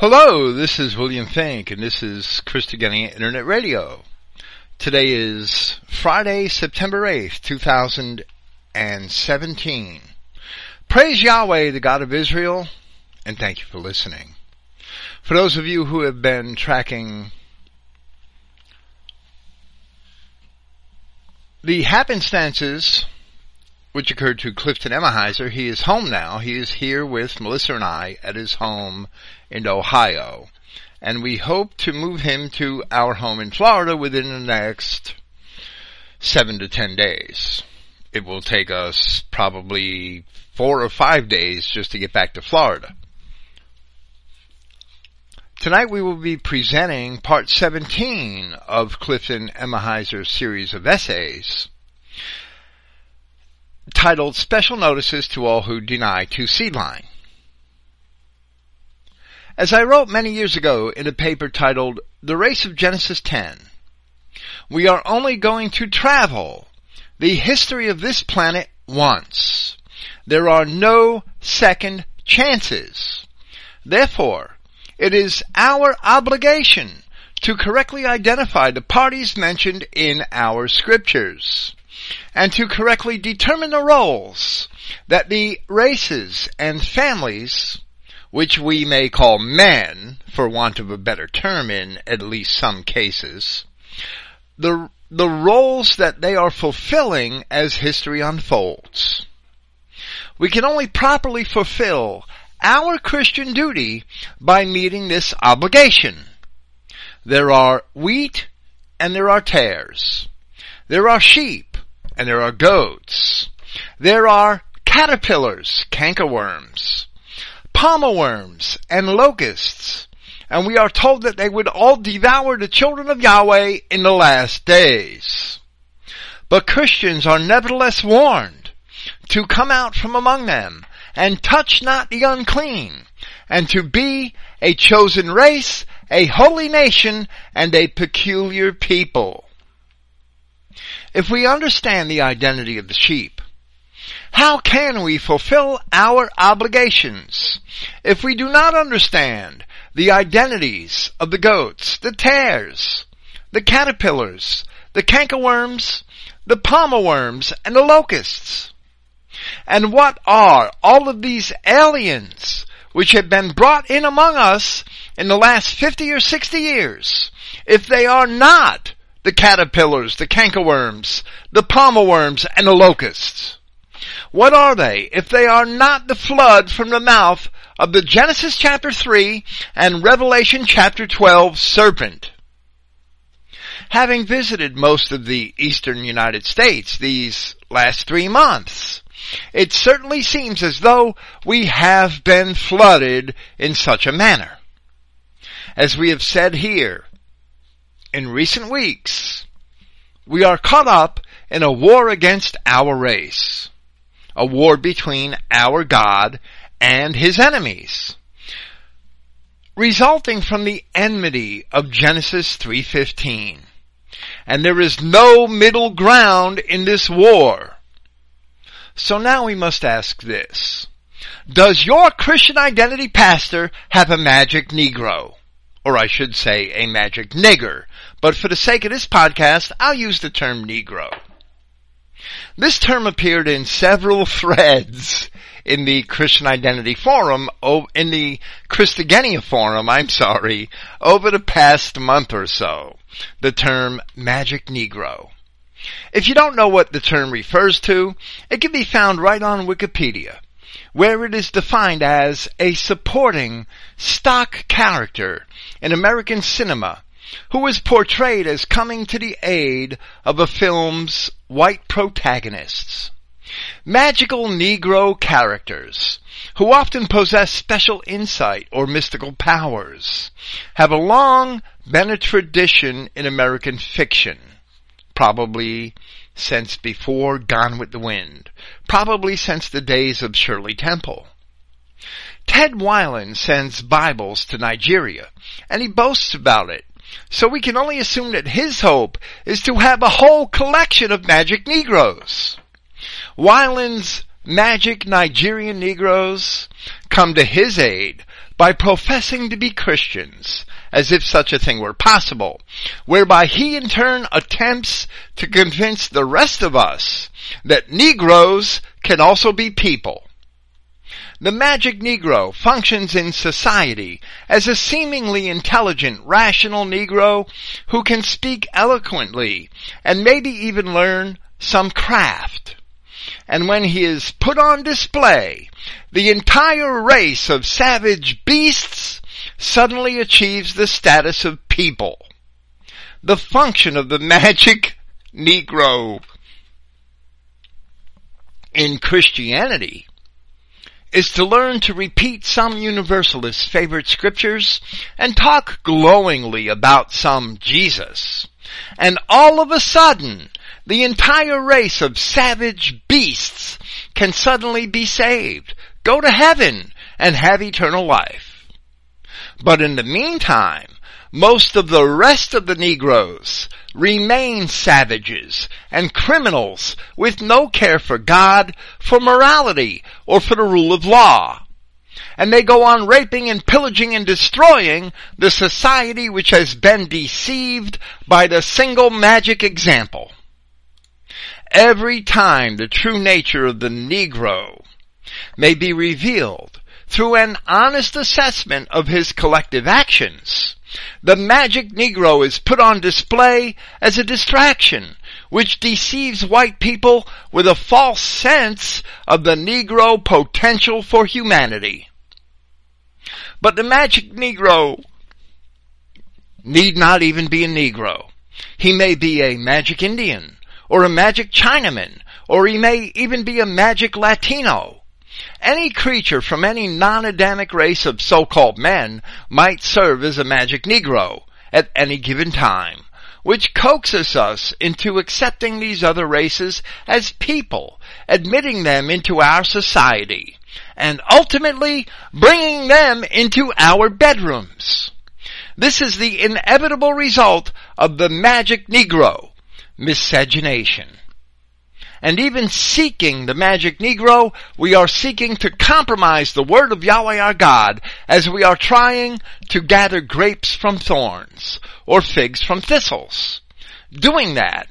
Hello, this is William Finck, and this is Christogenea Internet Radio. Today is Friday, September 8th, 2017. Praise Yahweh, the God of Israel, and thank you for listening. For those of you who have been tracking the happenstances which occurred to Clifton Emahiser. He is home now. He is here with Melissa and I at his home in Ohio. And we hope to move him to our home in Florida within the next seven to ten days. It will take us probably four or five days just to get back to Florida. Tonight we will be presenting part 17 of Clifton Emahiser's series of essays titled Special Notices to All Who Deny Two Seed Line. As I wrote many years ago in a paper titled The Race of Genesis 10, we are only going to travel the history of this planet once. There are no second chances. Therefore, it is our obligation to correctly identify the parties mentioned in our scriptures and to correctly determine the roles that the races and families, which we may call men, for want of a better term in at least some cases, the, the roles that they are fulfilling as history unfolds. We can only properly fulfill our Christian duty by meeting this obligation. There are wheat and there are tares. There are sheep and there are goats. There are caterpillars, cankerworms, palmer worms, and locusts. And we are told that they would all devour the children of Yahweh in the last days. But Christians are nevertheless warned to come out from among them and touch not the unclean and to be a chosen race, a holy nation, and a peculiar people. If we understand the identity of the sheep, how can we fulfill our obligations if we do not understand the identities of the goats, the tares, the caterpillars, the cankerworms, the palmer worms, and the locusts? And what are all of these aliens which have been brought in among us in the last 50 or 60 years if they are not the caterpillars, the cankerworms, the palmer worms, and the locusts. What are they if they are not the flood from the mouth of the Genesis chapter 3 and Revelation chapter 12 serpent? Having visited most of the eastern United States these last three months, it certainly seems as though we have been flooded in such a manner. As we have said here, in recent weeks, we are caught up in a war against our race. A war between our God and his enemies. Resulting from the enmity of Genesis 3.15. And there is no middle ground in this war. So now we must ask this. Does your Christian identity pastor have a magic Negro? Or I should say a magic nigger but for the sake of this podcast, I'll use the term Negro. This term appeared in several threads in the Christian Identity Forum, in the Christogenea Forum, I'm sorry, over the past month or so. The term Magic Negro. If you don't know what the term refers to, it can be found right on Wikipedia, where it is defined as a supporting stock character in American cinema who is portrayed as coming to the aid of a film's white protagonists. Magical Negro characters, who often possess special insight or mystical powers, have a long been a tradition in American fiction, probably since before Gone with the Wind, probably since the days of Shirley Temple. Ted Weiland sends Bibles to Nigeria, and he boasts about it so we can only assume that his hope is to have a whole collection of magic Negroes. Weiland's magic Nigerian Negroes come to his aid, by professing to be Christians, as if such a thing were possible, whereby he in turn attempts to convince the rest of us that Negroes can also be people. The magic Negro functions in society as a seemingly intelligent, rational Negro who can speak eloquently and maybe even learn some craft. And when he is put on display, the entire race of savage beasts suddenly achieves the status of people. The function of the magic Negro in Christianity is to learn to repeat some universalist's favorite scriptures and talk glowingly about some Jesus. And all of a sudden, the entire race of savage beasts can suddenly be saved, go to heaven, and have eternal life. But in the meantime, most of the rest of the Negroes remain savages and criminals with no care for God, for morality, or for the rule of law. And they go on raping and pillaging and destroying the society which has been deceived by the single magic example. Every time the true nature of the Negro may be revealed through an honest assessment of his collective actions, the magic Negro is put on display as a distraction, which deceives white people with a false sense of the Negro potential for humanity. But the magic Negro need not even be a Negro. He may be a magic Indian, or a magic Chinaman, or he may even be a magic Latino. Any creature from any non-Adamic race of so-called men might serve as a magic Negro at any given time, which coaxes us into accepting these other races as people, admitting them into our society, and ultimately bringing them into our bedrooms. This is the inevitable result of the magic Negro, miscegenation and even seeking the magic Negro, we are seeking to compromise the word of Yahweh our God as we are trying to gather grapes from thorns or figs from thistles. Doing that,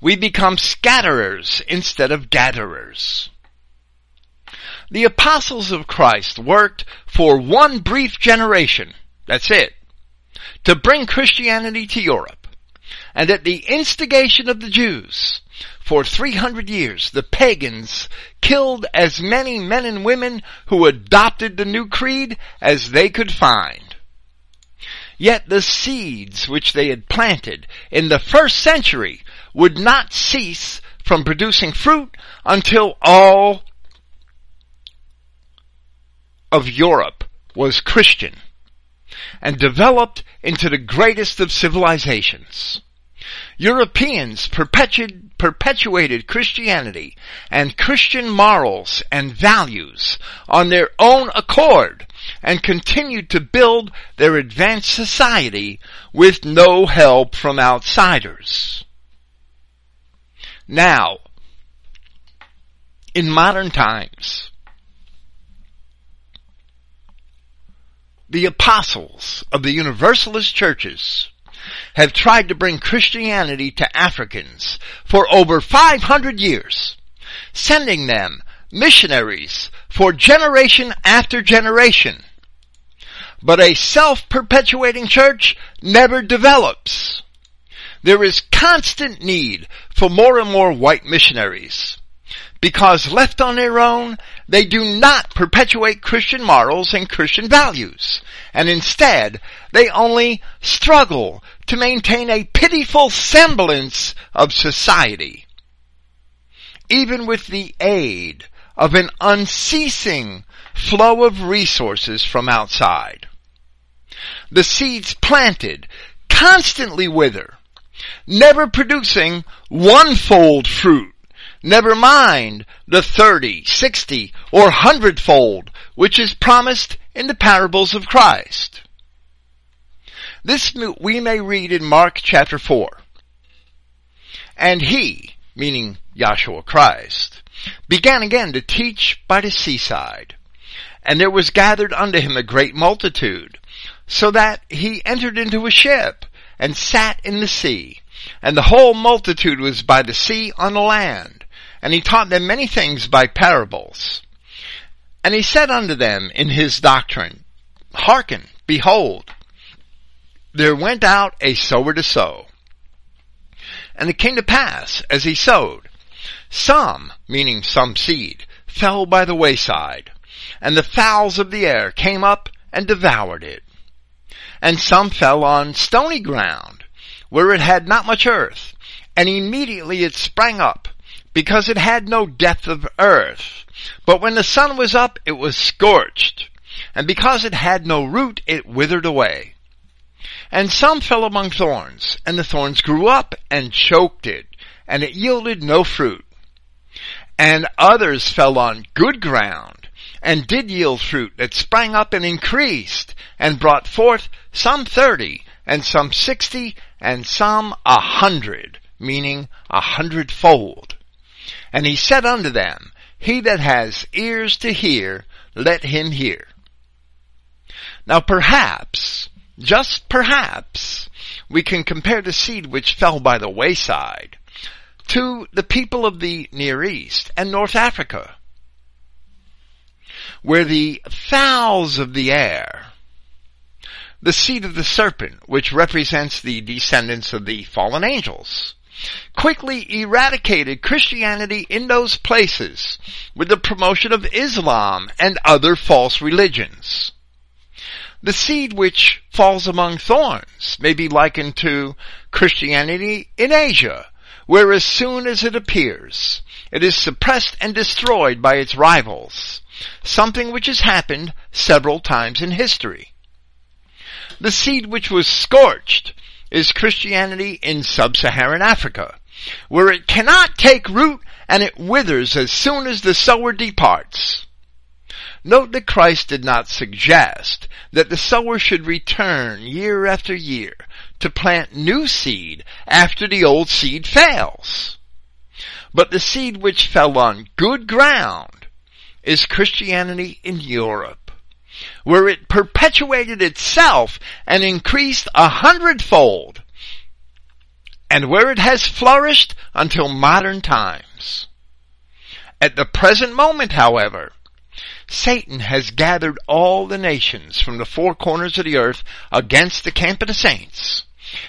we become scatterers instead of gatherers. The apostles of Christ worked for one brief generation, that's it, to bring Christianity to Europe. And at the instigation of the Jews, for 300 years, the pagans killed as many men and women who adopted the new creed as they could find. Yet the seeds which they had planted in the first century would not cease from producing fruit until all of Europe was Christian and developed into the greatest of civilizations. Europeans perpetuated Christianity and Christian morals and values on their own accord and continued to build their advanced society with no help from outsiders. Now, in modern times, the apostles of the Universalist churches have tried to bring Christianity to Africans for over 500 years, sending them missionaries for generation after generation. But a self-perpetuating church never develops. There is constant need for more and more white missionaries because left on their own, they do not perpetuate Christian morals and Christian values, and instead, they only struggle to maintain a pitiful semblance of society. Even with the aid of an unceasing flow of resources from outside. The seeds planted constantly wither, never producing one-fold fruit Never mind the thirty, sixty, or hundredfold which is promised in the parables of Christ. This we may read in Mark chapter 4. And he, meaning Joshua Christ, began again to teach by the seaside. And there was gathered unto him a great multitude, so that he entered into a ship, and sat in the sea. And the whole multitude was by the sea on the land. And he taught them many things by parables. And he said unto them in his doctrine, Hearken, behold, there went out a sower to sow. And it came to pass, as he sowed, some, meaning some seed, fell by the wayside, and the fowls of the air came up and devoured it. And some fell on stony ground, where it had not much earth, and immediately it sprang up, because it had no depth of earth. But when the sun was up, it was scorched, and because it had no root, it withered away. And some fell among thorns, and the thorns grew up and choked it, and it yielded no fruit. And others fell on good ground, and did yield fruit that sprang up and increased, and brought forth some thirty, and some sixty, and some a hundred, meaning a hundredfold. And he said unto them, He that has ears to hear, let him hear. Now perhaps, just perhaps, we can compare the seed which fell by the wayside to the people of the Near East and North Africa, where the fowls of the air, the seed of the serpent, which represents the descendants of the fallen angels, quickly eradicated Christianity in those places with the promotion of Islam and other false religions. The seed which falls among thorns may be likened to Christianity in Asia, where as soon as it appears, it is suppressed and destroyed by its rivals, something which has happened several times in history. The seed which was scorched is Christianity in sub-Saharan Africa, where it cannot take root and it withers as soon as the sower departs. Note that Christ did not suggest that the sower should return year after year to plant new seed after the old seed fails. But the seed which fell on good ground is Christianity in Europe, where it perpetuated itself and increased a hundredfold, and where it has flourished until modern times. At the present moment, however, Satan has gathered all the nations from the four corners of the earth against the camp of the saints.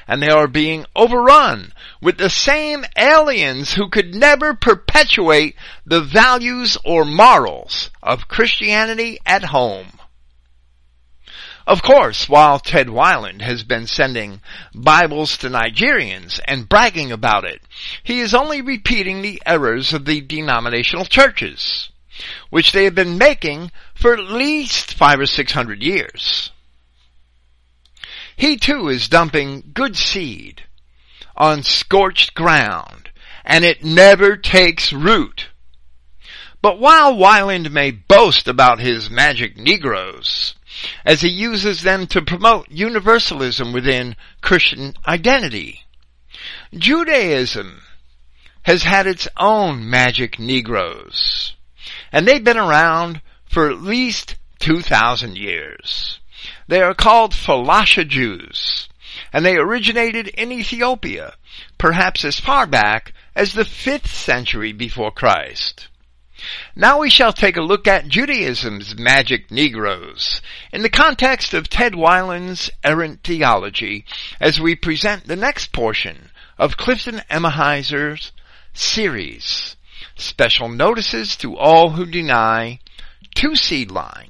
And they are being overrun with the same aliens who could never perpetuate the values or morals of Christianity at home. Of course, while Ted Weiland has been sending Bibles to Nigerians and bragging about it, he is only repeating the errors of the denominational churches which they have been making for at least five or six hundred years. He too is dumping good seed on scorched ground, and it never takes root. But while Weiland may boast about his magic Negroes, as he uses them to promote universalism within Christian identity, Judaism has had its own magic Negroes and they've been around for at least 2,000 years. They are called Falasha Jews, and they originated in Ethiopia, perhaps as far back as the 5th century before Christ. Now we shall take a look at Judaism's magic Negroes in the context of Ted Weiland's errant theology as we present the next portion of Clifton Emahiser's series Special notices to all who deny two seed line.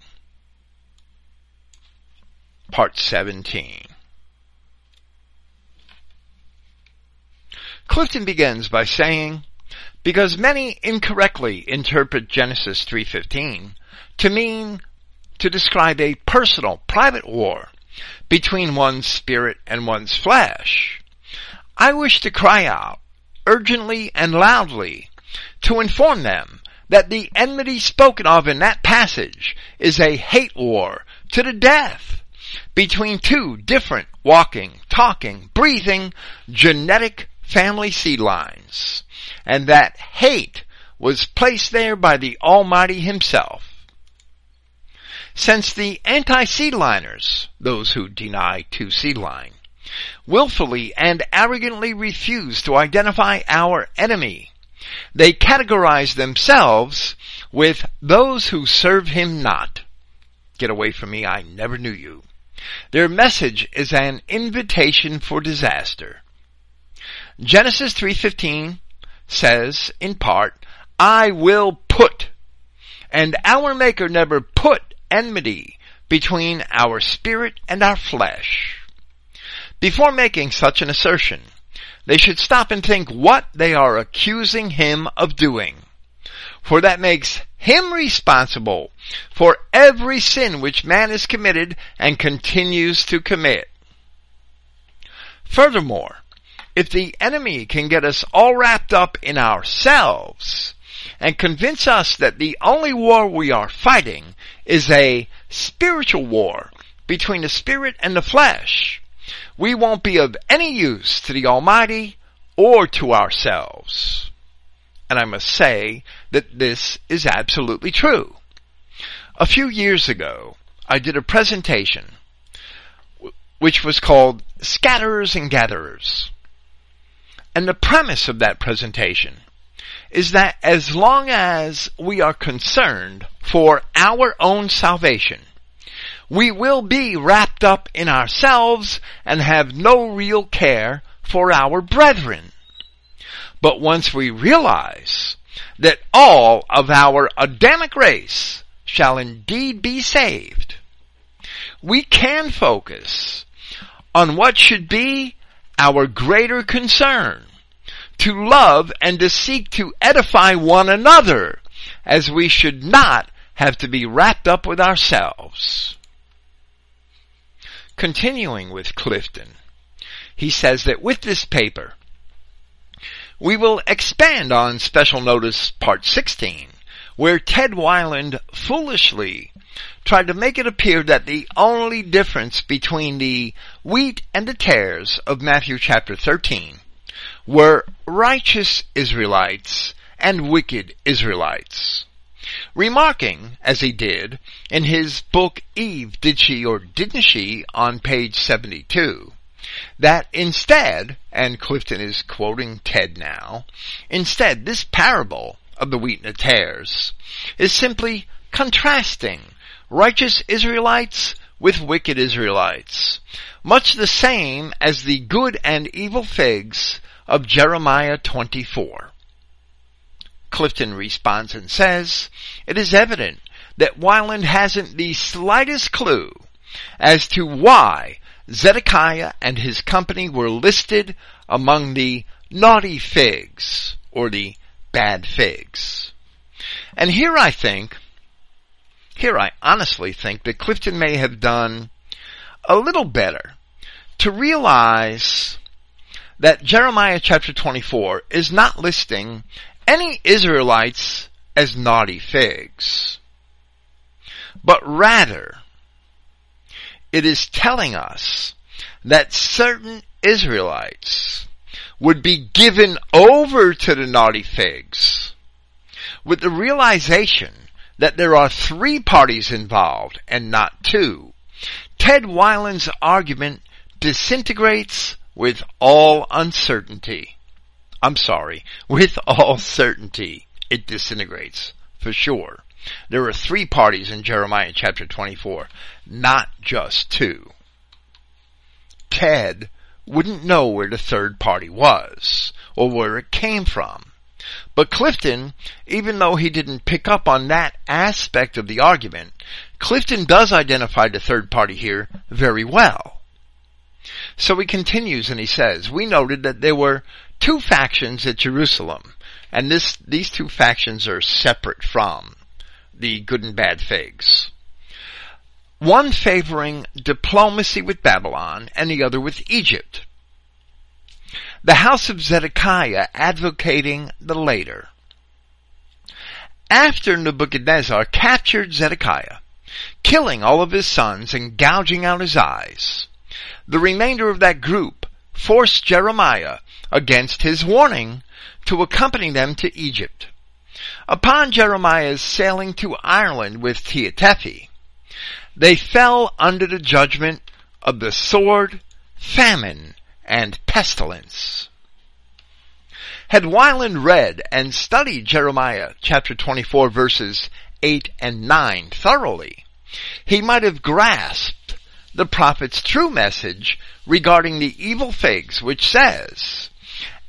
Part 17. Clifton begins by saying, because many incorrectly interpret Genesis 3.15 to mean to describe a personal, private war between one's spirit and one's flesh, I wish to cry out urgently and loudly to inform them that the enmity spoken of in that passage is a hate war to the death between two different walking, talking, breathing, genetic family seed lines. And that hate was placed there by the Almighty Himself. since the anti-seed liners, those who deny to seed line, willfully and arrogantly refuse to identify our enemy. They categorize themselves with those who serve him not. Get away from me, I never knew you. Their message is an invitation for disaster. Genesis 3:15 says in part, I will put and our maker never put enmity between our spirit and our flesh. Before making such an assertion, they should stop and think what they are accusing him of doing. For that makes him responsible for every sin which man has committed and continues to commit. Furthermore, if the enemy can get us all wrapped up in ourselves and convince us that the only war we are fighting is a spiritual war between the spirit and the flesh, we won't be of any use to the Almighty or to ourselves. And I must say that this is absolutely true. A few years ago, I did a presentation which was called Scatterers and Gatherers. And the premise of that presentation is that as long as we are concerned for our own salvation, we will be wrapped up in ourselves and have no real care for our brethren. But once we realize that all of our Adamic race shall indeed be saved, we can focus on what should be our greater concern to love and to seek to edify one another as we should not have to be wrapped up with ourselves. Continuing with Clifton, he says that with this paper, we will expand on Special Notice Part 16, where Ted Weiland foolishly tried to make it appear that the only difference between the wheat and the tares of Matthew chapter 13 were righteous Israelites and wicked Israelites. Remarking, as he did, in his book Eve, Did She or Didn't She on page 72, that instead, and Clifton is quoting Ted now, instead this parable of the wheat and the tares is simply contrasting righteous Israelites with wicked Israelites, much the same as the good and evil figs of Jeremiah 24. Clifton responds and says, it is evident that Weiland hasn't the slightest clue as to why Zedekiah and his company were listed among the naughty figs, or the bad figs. And here I think, here I honestly think that Clifton may have done a little better to realize that Jeremiah chapter 24 is not listing any Israelites as naughty figs, but rather it is telling us that certain Israelites would be given over to the naughty figs with the realization that there are three parties involved and not two. Ted Weiland's argument disintegrates with all uncertainty. I'm sorry, with all certainty it disintegrates for sure. There are three parties in Jeremiah chapter 24, not just two. Ted wouldn't know where the third party was, or where it came from. But Clifton, even though he didn't pick up on that aspect of the argument, Clifton does identify the third party here very well. So he continues and he says, we noted that there were two factions at Jerusalem, and this, these two factions are separate from the good and bad figs. One favoring diplomacy with Babylon and the other with Egypt. The house of Zedekiah advocating the later. After Nebuchadnezzar captured Zedekiah, killing all of his sons and gouging out his eyes, the remainder of that group forced Jeremiah, against his warning, to accompany them to Egypt. Upon Jeremiah's sailing to Ireland with Tea Tephi, they fell under the judgment of the sword, famine, and pestilence. Had Weiland read and studied Jeremiah chapter 24 verses 8 and 9 thoroughly, he might have grasped the prophet's true message regarding the evil figs, which says,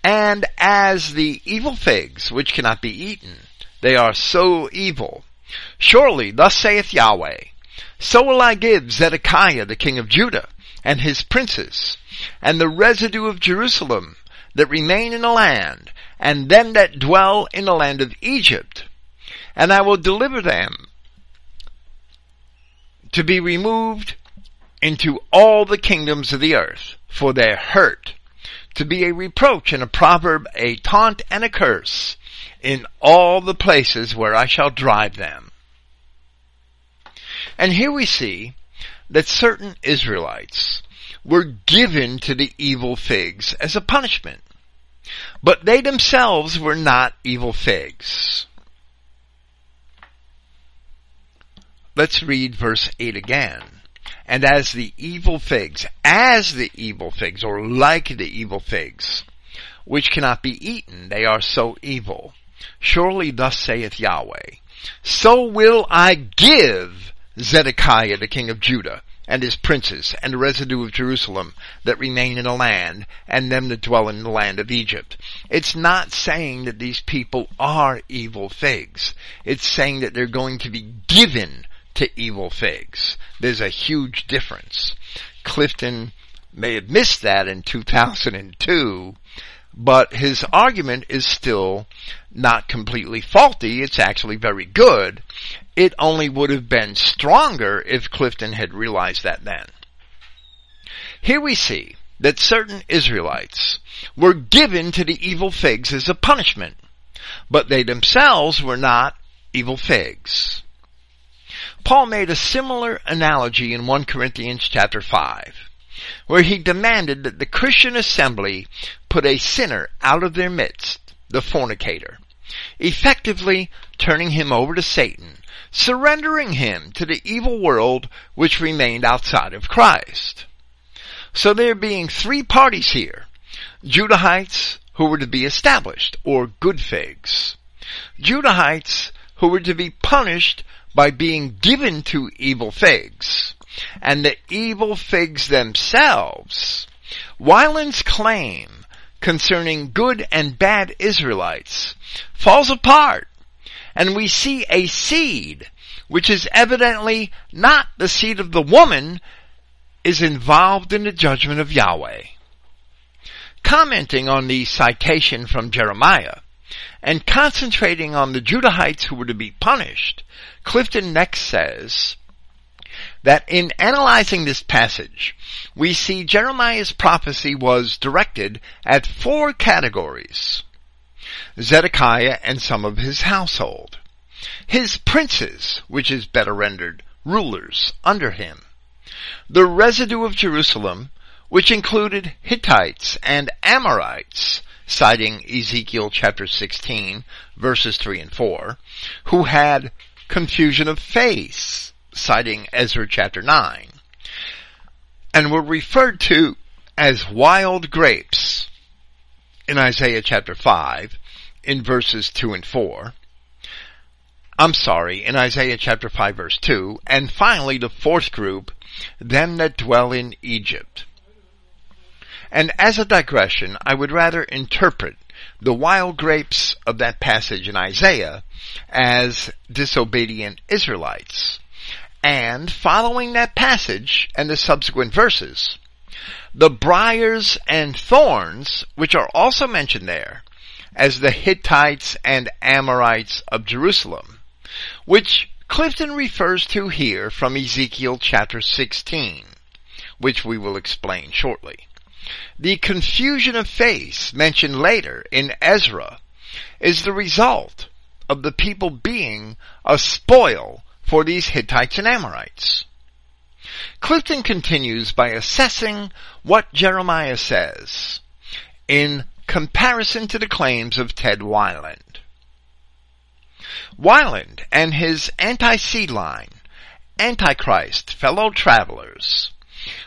And as the evil figs, which cannot be eaten, they are so evil. Surely, thus saith Yahweh, so will I give Zedekiah the king of Judah, and his princes, and the residue of Jerusalem that remain in the land, and them that dwell in the land of Egypt, and I will deliver them to be removed into all the kingdoms of the earth for their hurt, to be a reproach and a proverb, a taunt and a curse in all the places where I shall drive them. And here we see that certain Israelites were given to the evil figs as a punishment. But they themselves were not evil figs. Let's read verse 8 again. And as the evil figs, as the evil figs, or like the evil figs, which cannot be eaten, they are so evil. Surely thus saith Yahweh, so will I give Zedekiah the king of Judah, and his princes, and the residue of Jerusalem that remain in the land, and them that dwell in the land of Egypt. It's not saying that these people are evil figs. It's saying that they're going to be given to evil figs. There's a huge difference. Clifton may have missed that in 2002, but his argument is still not completely faulty. It's actually very good. It only would have been stronger if Clifton had realized that then. Here we see that certain Israelites were given to the evil figs as a punishment, but they themselves were not evil figs. Paul made a similar analogy in 1 Corinthians chapter 5, where he demanded that the Christian assembly put a sinner out of their midst, the fornicator, effectively turning him over to Satan, surrendering him to the evil world which remained outside of Christ. So there being three parties here, Judahites who were to be established, or good figs. Judahites who were to be punished by being given to evil figs. And the evil figs themselves, Weiland's claim concerning good and bad Israelites falls apart and we see a seed which is evidently not the seed of the woman is involved in the judgment of Yahweh. Commenting on the citation from Jeremiah and concentrating on the Judahites who were to be punished, Clifton next says that in analyzing this passage, we see Jeremiah's prophecy was directed at four categories. Zedekiah and some of his household. His princes, which is better rendered, rulers under him. The residue of Jerusalem, which included Hittites and Amorites, citing Ezekiel chapter 16, verses 3 and 4, who had confusion of face, citing Ezra chapter 9, and were referred to as wild grapes in Isaiah chapter 5 in verses 2 and 4. I'm sorry, in Isaiah chapter 5 verse 2, and finally the fourth group, them that dwell in Egypt. And as a digression, I would rather interpret the wild grapes of that passage in Isaiah as disobedient Israelites. And following that passage and the subsequent verses, the briars and thorns, which are also mentioned there, as the Hittites and Amorites of Jerusalem, which Clifton refers to here from Ezekiel chapter 16, which we will explain shortly. The confusion of face mentioned later in Ezra is the result of the people being a spoil for these Hittites and Amorites. Clifton continues by assessing what Jeremiah says in comparison to the claims of Ted Weiland. Weiland and his anti-seed line Antichrist fellow travelers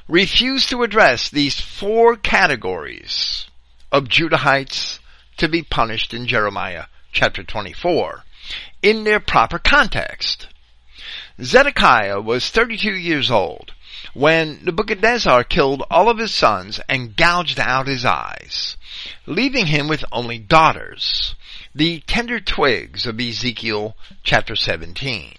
refuse to address these four categories of Judahites to be punished in Jeremiah chapter 24 in their proper context. Zedekiah was 32 years old when Nebuchadnezzar killed all of his sons and gouged out his eyes, leaving him with only daughters, the tender twigs of Ezekiel chapter 17.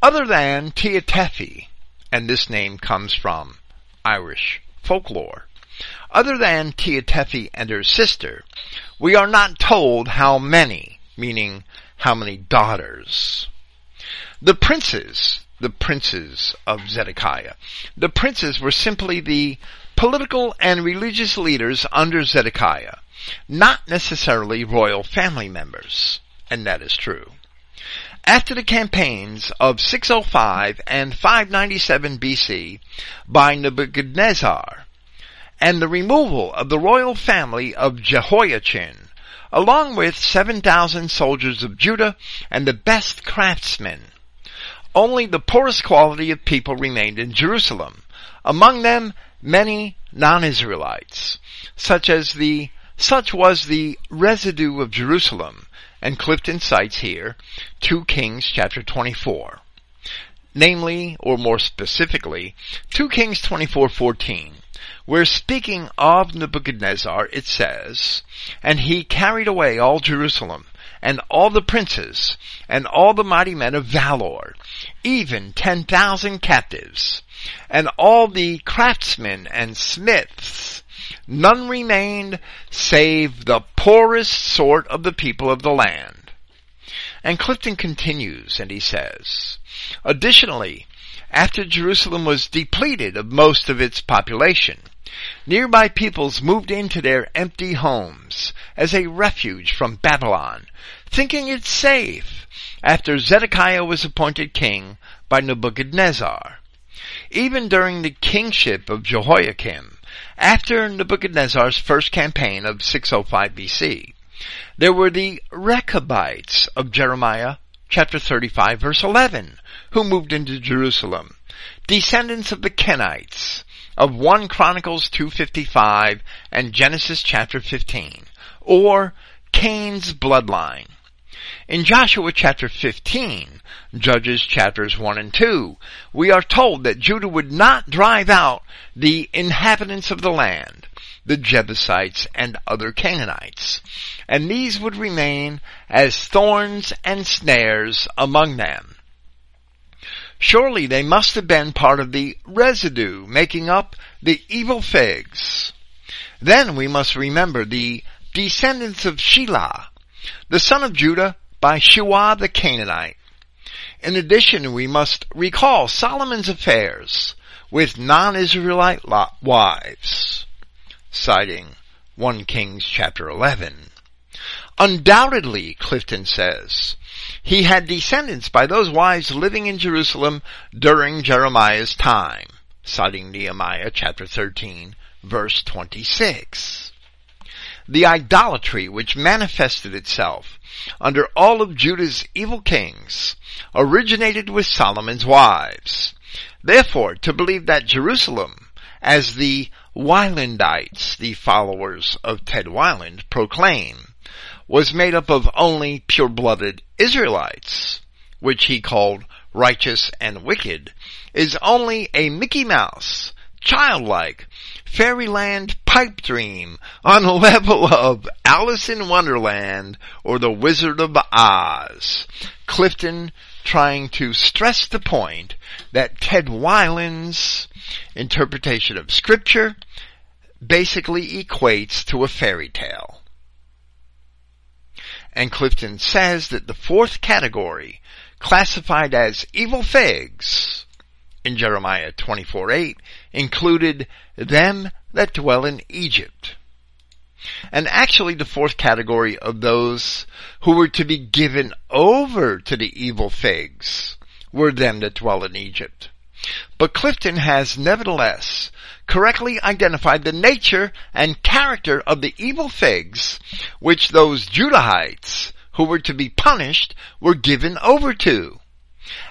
Other than Tea Tephi, and this name comes from Irish folklore, other than Tephi and her sister, we are not told how many, meaning how many daughters. The princes, the princes of Zedekiah, the princes were simply the political and religious leaders under Zedekiah, not necessarily royal family members. And that is true. After the campaigns of 605 and 597 BC by Nebuchadnezzar, and the removal of the royal family of Jehoiachin, along with 7,000 soldiers of Judah and the best craftsmen. Only the poorest quality of people remained in Jerusalem, among them many non-Israelites, such as the such was the residue of Jerusalem, and Clifton cites here 2 Kings chapter 24. Namely, or more specifically, 2 Kings 24:14, where speaking of Nebuchadnezzar, it says, And he carried away all Jerusalem, and all the princes, and all the mighty men of valor, even ten thousand captives, and all the craftsmen and smiths. None remained save the poorest sort of the people of the land. And Clifton continues and he says, Additionally, after Jerusalem was depleted of most of its population, Nearby peoples moved into their empty homes as a refuge from Babylon, thinking it safe after Zedekiah was appointed king by Nebuchadnezzar. Even during the kingship of Jehoiakim, after Nebuchadnezzar's first campaign of 605 BC, there were the Rechabites of Jeremiah chapter 35 verse 11 who moved into Jerusalem, descendants of the Kenites, of 1 Chronicles 2.55 and Genesis chapter 15, or Cain's bloodline. In Joshua chapter 15, Judges chapters 1 and 2, we are told that Judah would not drive out the inhabitants of the land, the Jebusites and other Canaanites, and these would remain as thorns and snares among them. Surely they must have been part of the residue making up the evil figs. Then we must remember the descendants of Shelah, the son of Judah by Shua the Canaanite. In addition, we must recall Solomon's affairs with non-Israelite wives, citing 1 Kings chapter 11. Undoubtedly, Clifton says, he had descendants by those wives living in Jerusalem during Jeremiah's time, citing Nehemiah chapter 13 verse 26. The idolatry which manifested itself under all of Judah's evil kings originated with Solomon's wives. Therefore, to believe that Jerusalem, as the Weilandites, the followers of Ted Weiland, proclaim, was made up of only pure-blooded Israelites, which he called righteous and wicked, is only a Mickey Mouse, childlike, fairyland pipe dream on the level of Alice in Wonderland or the Wizard of Oz. Clifton trying to stress the point that Ted Weiland's interpretation of scripture basically equates to a fairy tale. And Clifton says that the fourth category, classified as evil figs, in Jeremiah 24:8, included them that dwell in Egypt. And actually the fourth category of those who were to be given over to the evil figs were them that dwell in Egypt. But Clifton has nevertheless correctly identified the nature and character of the evil figs which those Judahites who were to be punished were given over to.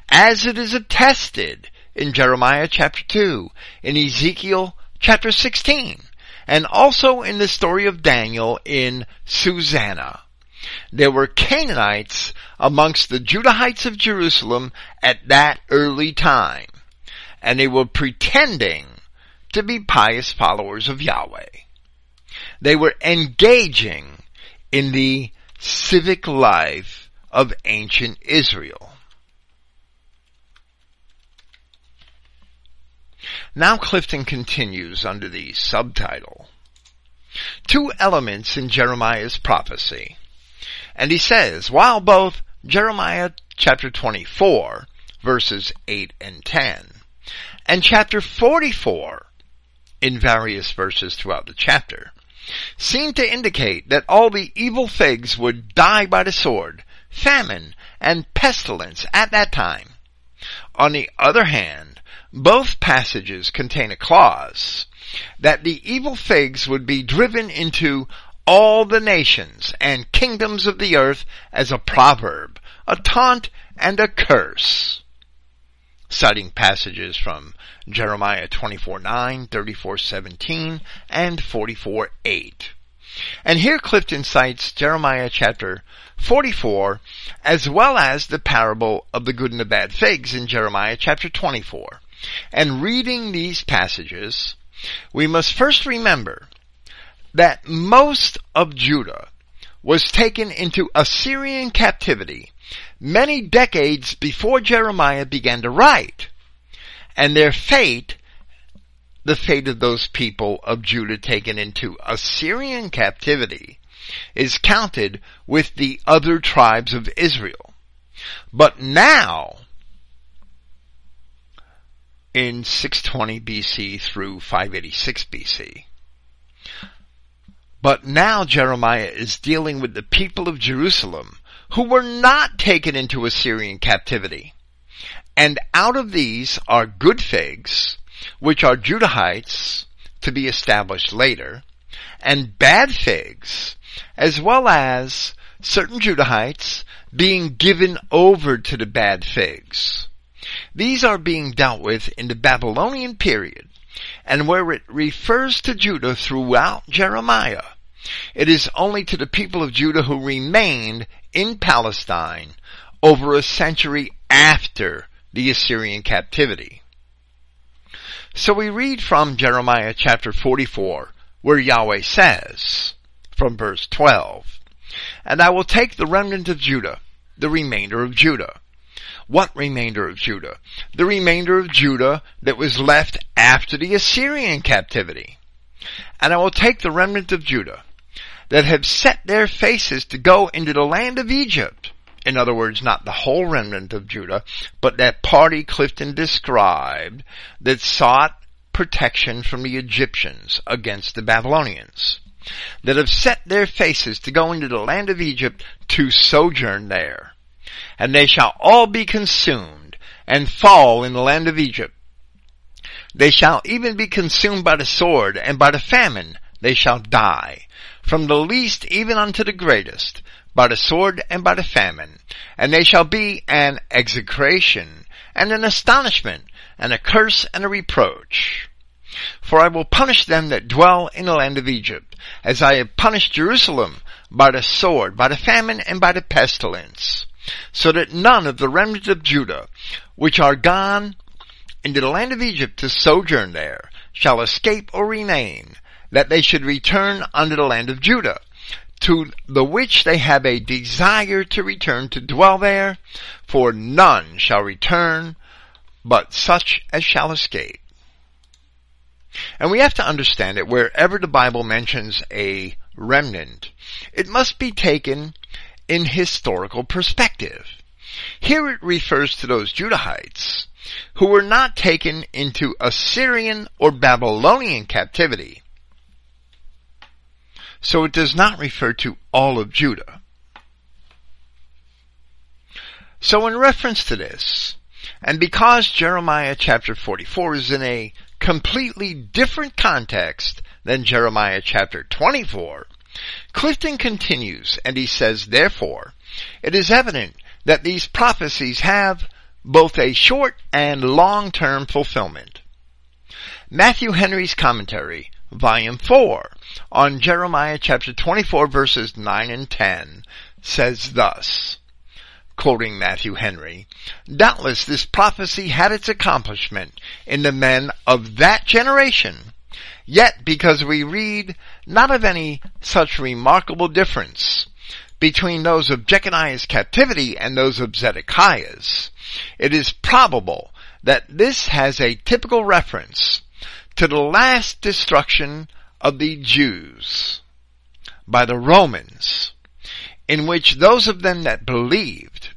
as it is attested in Jeremiah chapter 2, in Ezekiel chapter 16, and also in the story of Daniel in Susanna. There were Canaanites amongst the Judahites of Jerusalem at that early time, and they were pretending to be pious followers of Yahweh. They were engaging in the civic life of ancient Israel. Now Clifton continues under the subtitle, Two Elements in Jeremiah's Prophecy. And he says, while both Jeremiah chapter 24 verses 8 and 10 and chapter 44 in various verses throughout the chapter seem to indicate that all the evil figs would die by the sword, famine, and pestilence at that time. On the other hand, both passages contain a clause that the evil figs would be driven into all the nations and kingdoms of the earth as a proverb, a taunt, and a curse. Citing passages from Jeremiah 24 9, 34 17, and 44 8. And here Clifton cites Jeremiah chapter 44 as well as the parable of the good and the bad figs in Jeremiah chapter 24. And reading these passages, we must first remember that most of Judah was taken into Assyrian captivity many decades before Jeremiah began to write. And their fate, the fate of those people of Judah taken into Assyrian captivity, is counted with the other tribes of Israel. But now, in 620 BC through 586 BC. But now Jeremiah is dealing with the people of Jerusalem who were not taken into Assyrian captivity. And out of these are good figs, which are Judahites to be established later, and bad figs, as well as certain Judahites being given over to the bad figs. These are being dealt with in the Babylonian period, and where it refers to Judah throughout Jeremiah, it is only to the people of Judah who remained in Palestine over a century after the Assyrian captivity. So we read from Jeremiah chapter 44, where Yahweh says, from verse 12, And I will take the remnant of Judah, the remainder of Judah, what remainder of Judah? The remainder of Judah that was left after the Assyrian captivity. And I will take the remnant of Judah that have set their faces to go into the land of Egypt. In other words, not the whole remnant of Judah, but that party Clifton described that sought protection from the Egyptians against the Babylonians. That have set their faces to go into the land of Egypt to sojourn there and they shall all be consumed and fall in the land of Egypt. They shall even be consumed by the sword and by the famine they shall die, from the least even unto the greatest, by the sword and by the famine, and they shall be an execration and an astonishment and a curse and a reproach. For I will punish them that dwell in the land of Egypt, as I have punished Jerusalem by the sword, by the famine, and by the pestilence so that none of the remnant of Judah, which are gone into the land of Egypt to sojourn there, shall escape or remain, that they should return unto the land of Judah, to the which they have a desire to return to dwell there, for none shall return, but such as shall escape. And we have to understand that wherever the Bible mentions a remnant, it must be taken in historical perspective. Here it refers to those Judahites who were not taken into Assyrian or Babylonian captivity. So it does not refer to all of Judah. So in reference to this, and because Jeremiah chapter 44 is in a completely different context than Jeremiah chapter 24, Clifton continues and he says, therefore, it is evident that these prophecies have both a short and long-term fulfillment. Matthew Henry's commentary, volume 4, on Jeremiah chapter 24 verses 9 and 10 says thus, quoting Matthew Henry, Doubtless this prophecy had its accomplishment in the men of that generation, yet because we read not of any such remarkable difference between those of Jeconiah's captivity and those of Zedekiah's, it is probable that this has a typical reference to the last destruction of the Jews by the Romans, in which those of them that believed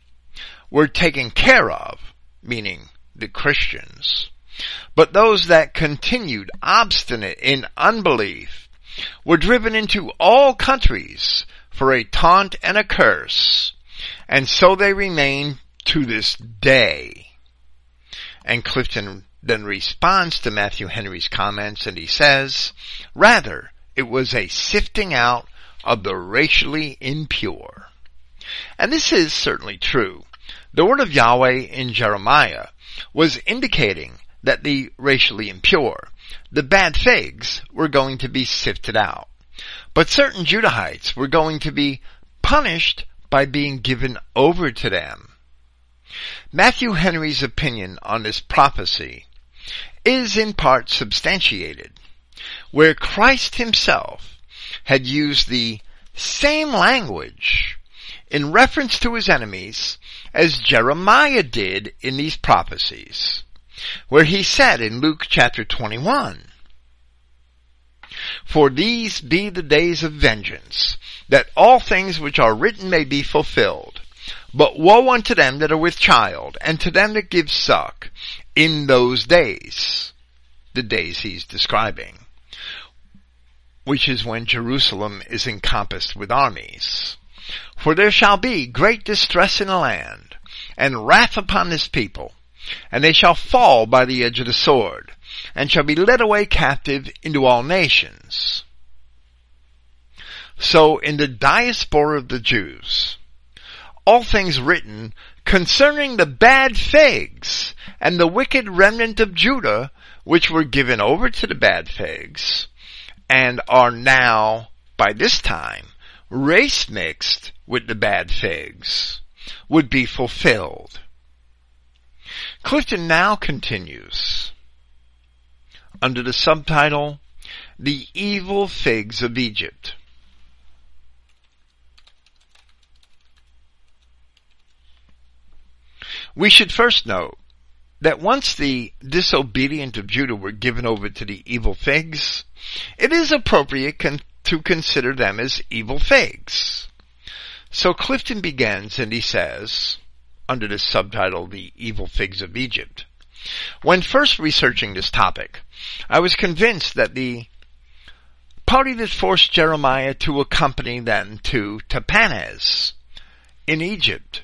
were taken care of, meaning the Christians, but those that continued obstinate in unbelief were driven into all countries for a taunt and a curse, and so they remain to this day. And Clifton then responds to Matthew Henry's comments and he says, rather, it was a sifting out of the racially impure. And this is certainly true. The word of Yahweh in Jeremiah was indicating that the racially impure, the bad figs, were going to be sifted out. But certain Judahites were going to be punished by being given over to them. Matthew Henry's opinion on this prophecy is in part substantiated, where Christ himself had used the same language in reference to his enemies as Jeremiah did in these prophecies, where he said in Luke chapter 21, For these be the days of vengeance, that all things which are written may be fulfilled. But woe unto them that are with child, and to them that give suck, in those days, the days he's describing, which is when Jerusalem is encompassed with armies. For there shall be great distress in the land, and wrath upon this people, and they shall fall by the edge of the sword, and shall be led away captive into all nations. So in the diaspora of the Jews, all things written concerning the bad figs and the wicked remnant of Judah, which were given over to the bad figs, and are now, by this time, race mixed with the bad figs, would be fulfilled. Clifton now continues under the subtitle, The Evil Figs of Egypt. We should first note that once the disobedient of Judah were given over to the evil figs, it is appropriate con- to consider them as evil figs. So Clifton begins and he says, under the subtitle, The Evil Figs of Egypt, when first researching this topic, I was convinced that the party that forced Jeremiah to accompany them to Tahpanhes in Egypt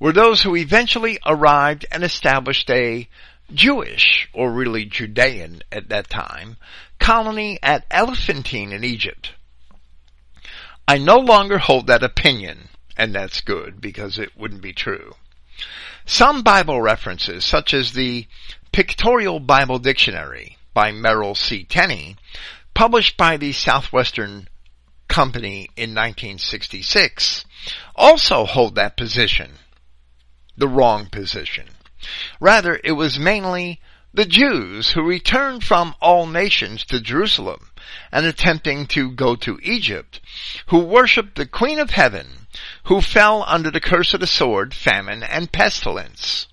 were those who eventually arrived and established a Jewish, or really Judean at that time, colony at Elephantine in Egypt. I no longer hold that opinion, and that's good because it wouldn't be true. Some Bible references, such as the Pictorial Bible Dictionary by Merrill C. Tenney, published by the Southwestern Company in 1966, also hold that position. The wrong position. Rather, it was mainly the Jews who returned from all nations to Jerusalem and attempting to go to Egypt, who worshiped the Queen of Heaven, who fell under the curse of the sword, famine, and pestilence.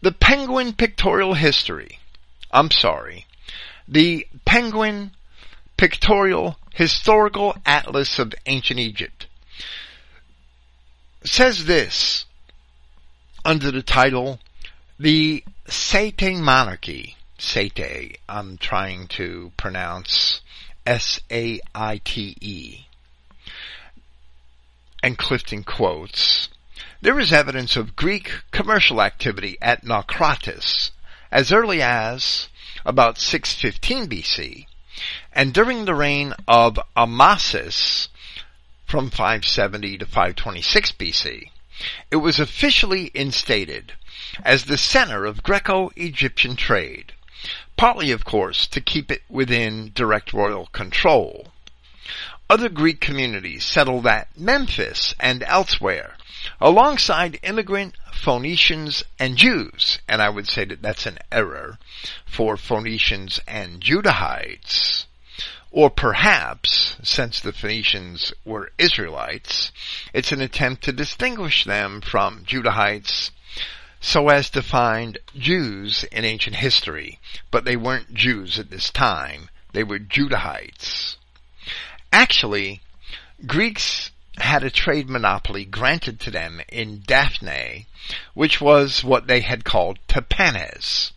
The Penguin Pictorial History, I'm sorry, the Penguin Pictorial Historical Atlas of Ancient Egypt says this under the title The Saite Monarchy. Saite, I'm trying to pronounce S-A-I-T-E. And Clifton quotes, there is evidence of Greek commercial activity at Naucratis as early as about 615 BC and during the reign of Amasis from 570 to 526 BC. it was officially instated as the center of Greco-Egyptian trade, partly of course to keep it within direct royal control. Other Greek communities settled at Memphis and elsewhere, alongside immigrant Phoenicians and Jews, and I would say that that's an error for Phoenicians and Judahites. Or perhaps, since the Phoenicians were Israelites, it's an attempt to distinguish them from Judahites so as to find Jews in ancient history, but they weren't Jews at this time. They were Judahites. Actually, Greeks had a trade monopoly granted to them in Daphne, which was what they had called Tahpanhes,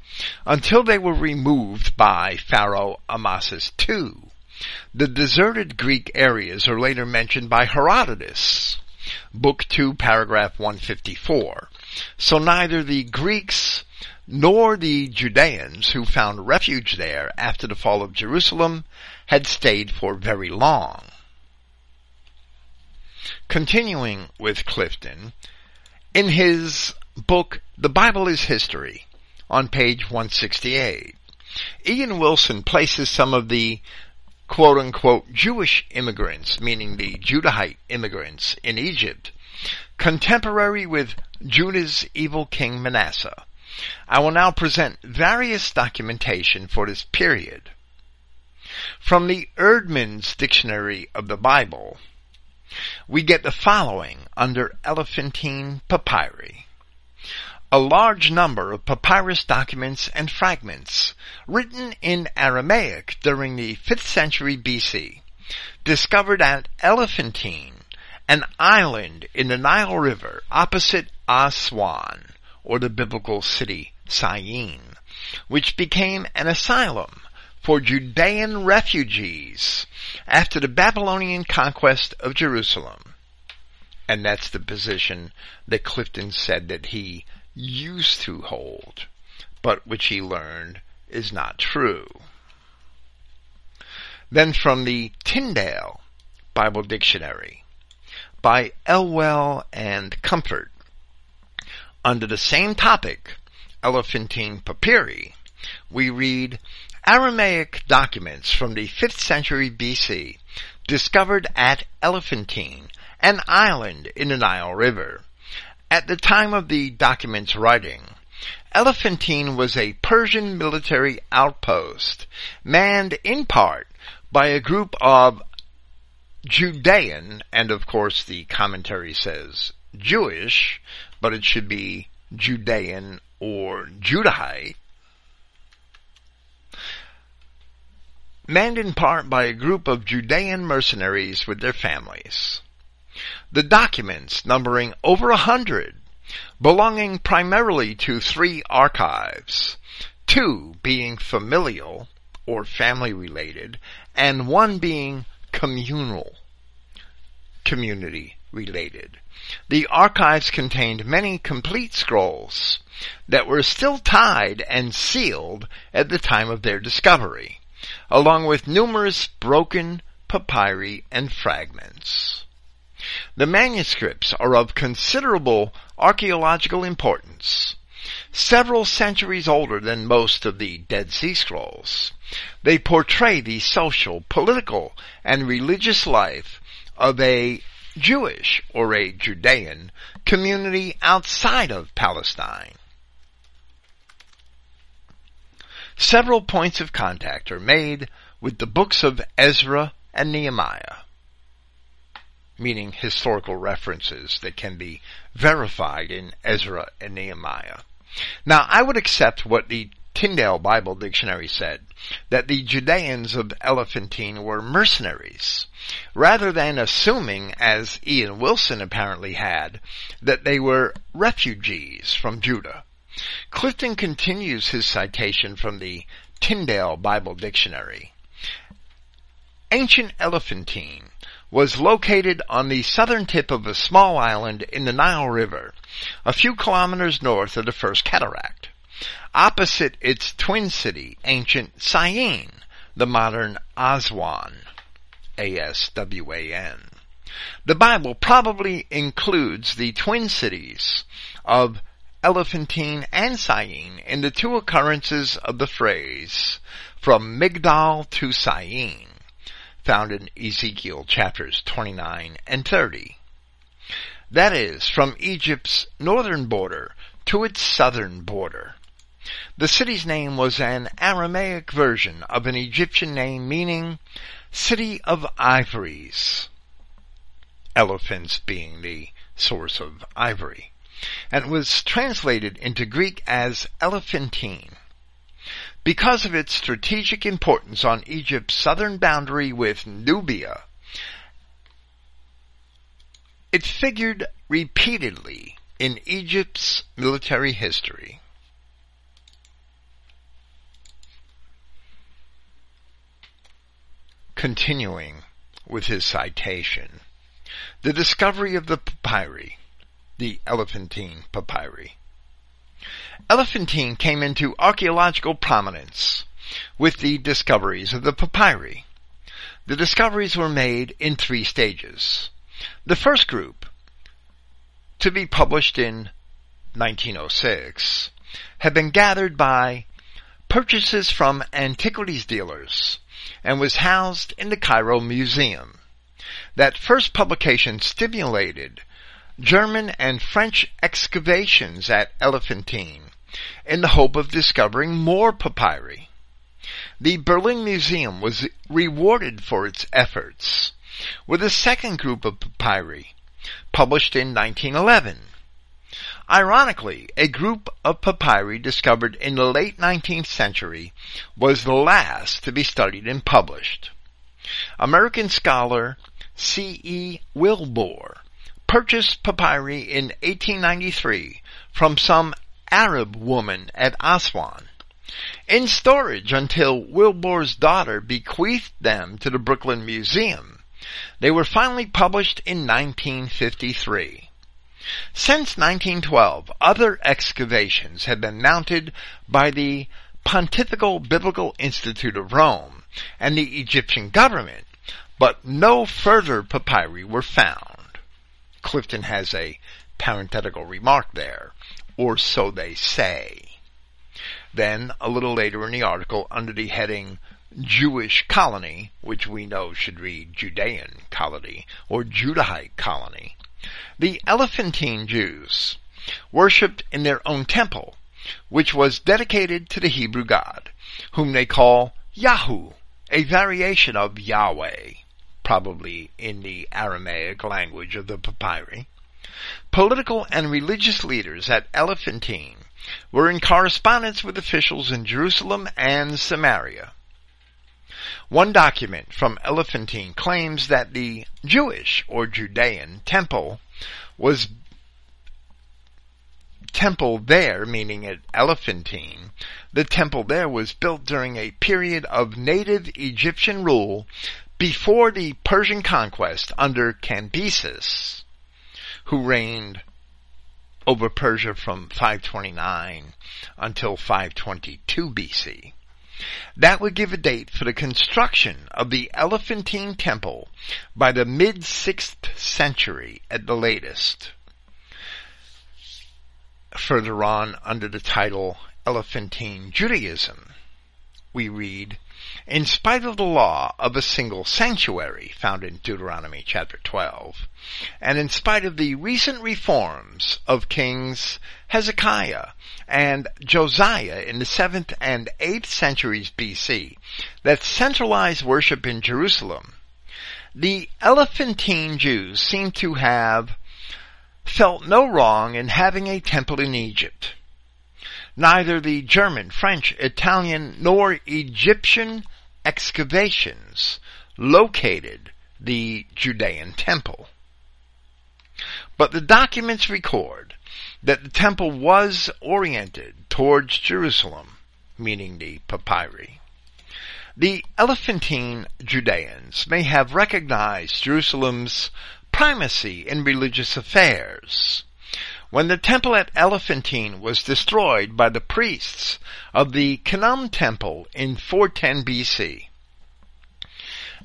until they were removed by Pharaoh Amasis II. The deserted Greek areas are later mentioned by Herodotus, Book 2, paragraph 154. So neither the Greeks nor the Judeans who found refuge there after the fall of Jerusalem had stayed for very long. Continuing with Clifton, in his book The Bible is History, on page 168, Ian Wilson places some of the quote unquote Jewish immigrants, meaning the Judahite immigrants in Egypt, contemporary with Judah's evil king Manasseh. I will now present various documentation for this period. From the Eerdmans Dictionary of the Bible, we get the following under Elephantine Papyri. A large number of papyrus documents and fragments written in Aramaic during the 5th century BC, discovered at Elephantine, an island in the Nile River opposite Aswan, or the biblical city Syene, which became an asylum for Judean refugees after the Babylonian conquest of Jerusalem. And that's the position that Clifton said that he used to hold, but which he learned is not true. Then from the Tyndale Bible Dictionary by Elwell and Comfort under the same topic, Elephantine Papyri, we read Aramaic documents from the 5th century BC discovered at Elephantine, an island in the Nile River. At the time of the document's writing, Elephantine was a Persian military outpost, manned in part by a group of Judean, and of course the commentary says Jewish, but it should be Judean or Judahite, manned in part by a group of Judean mercenaries with their families. The documents, numbering over a hundred, belonging primarily to three archives, two being familial or family related, and one being communal, community related. The archives contained many complete scrolls that were still tied and sealed at the time of their discovery along with numerous broken papyri and fragments. The manuscripts are of considerable archaeological importance, several centuries older than most of the Dead Sea Scrolls. They portray the social, political, and religious life of a Jewish or a Judean community outside of Palestine. Several points of contact are made with the books of Ezra and Nehemiah, meaning historical references that can be verified in Ezra and Nehemiah. Now, I would accept what the Tyndale Bible Dictionary said, that the Judeans of Elephantine were mercenaries, rather than assuming, as Ian Wilson apparently had, that they were refugees from Judah. Clifton continues his citation from the Tyndale Bible Dictionary. Ancient Elephantine was located on the southern tip of a small island in the Nile River, a few kilometers north of the First Cataract, opposite its twin city, ancient Syene, the modern Aswan, A-S-W-A-N. The Bible probably includes the twin cities of Elephantine and Syene in the two occurrences of the phrase from Migdal to Syene, found in Ezekiel chapters 29 and 30. That is, from Egypt's northern border to its southern border. The city's name was an Aramaic version of an Egyptian name meaning city of ivories. Elephants being the source of ivory and was translated into Greek as Elephantine. Because of its strategic importance on Egypt's southern boundary with Nubia, it figured repeatedly in Egypt's military history. Continuing with his citation, the discovery of the papyri the Elephantine papyri. Elephantine came into archaeological prominence with the discoveries of the papyri. The discoveries were made in three stages. The first group, to be published in 1906, had been gathered by purchases from antiquities dealers and was housed in the Cairo Museum. That first publication stimulated German and French excavations at Elephantine in the hope of discovering more papyri. The Berlin Museum was rewarded for its efforts with a second group of papyri published in 1911. Ironically, a group of papyri discovered in the late 19th century was the last to be studied and published. American scholar C. E. Wilbour purchased papyri in 1893 from some Arab woman at Aswan in storage until Wilbour's daughter bequeathed them to the Brooklyn Museum. They were finally published in 1953. Since 1912, other excavations have been mounted by the Pontifical Biblical Institute of Rome and the Egyptian government, but no further papyri were found. Clifton has a parenthetical remark there, or so they say. Then, a little later in the article, under the heading Jewish colony, which we know should read Judean colony or Judahite colony, the Elephantine Jews worshipped in their own temple, which was dedicated to the Hebrew God, whom they call Yahu, a variation of Yahweh probably in the Aramaic language of the papyri, political and religious leaders at Elephantine were in correspondence with officials in Jerusalem and Samaria. One document from Elephantine claims that the Jewish or Judean temple was temple there, meaning at Elephantine, the temple there was built during a period of native Egyptian rule before the Persian conquest under Cambyses, who reigned over Persia from 529 until 522 BC. That would give a date for the construction of the Elephantine Temple by the mid 6th century at the latest. Further on, under the title Elephantine Judaism, we read, in spite of the law of a single sanctuary found in Deuteronomy chapter 12, and in spite of the recent reforms of kings Hezekiah and Josiah in the 7th and 8th centuries BC that centralized worship in Jerusalem, the Elephantine Jews seem to have felt no wrong in having a temple in Egypt. Neither the German, French, Italian, nor Egyptian excavations located the Judean temple. But the documents record that the temple was oriented towards Jerusalem, meaning the papyri. The Elephantine Judeans may have recognized Jerusalem's primacy in religious affairs. When the temple at Elephantine was destroyed by the priests of the Khnum temple in 410 BC,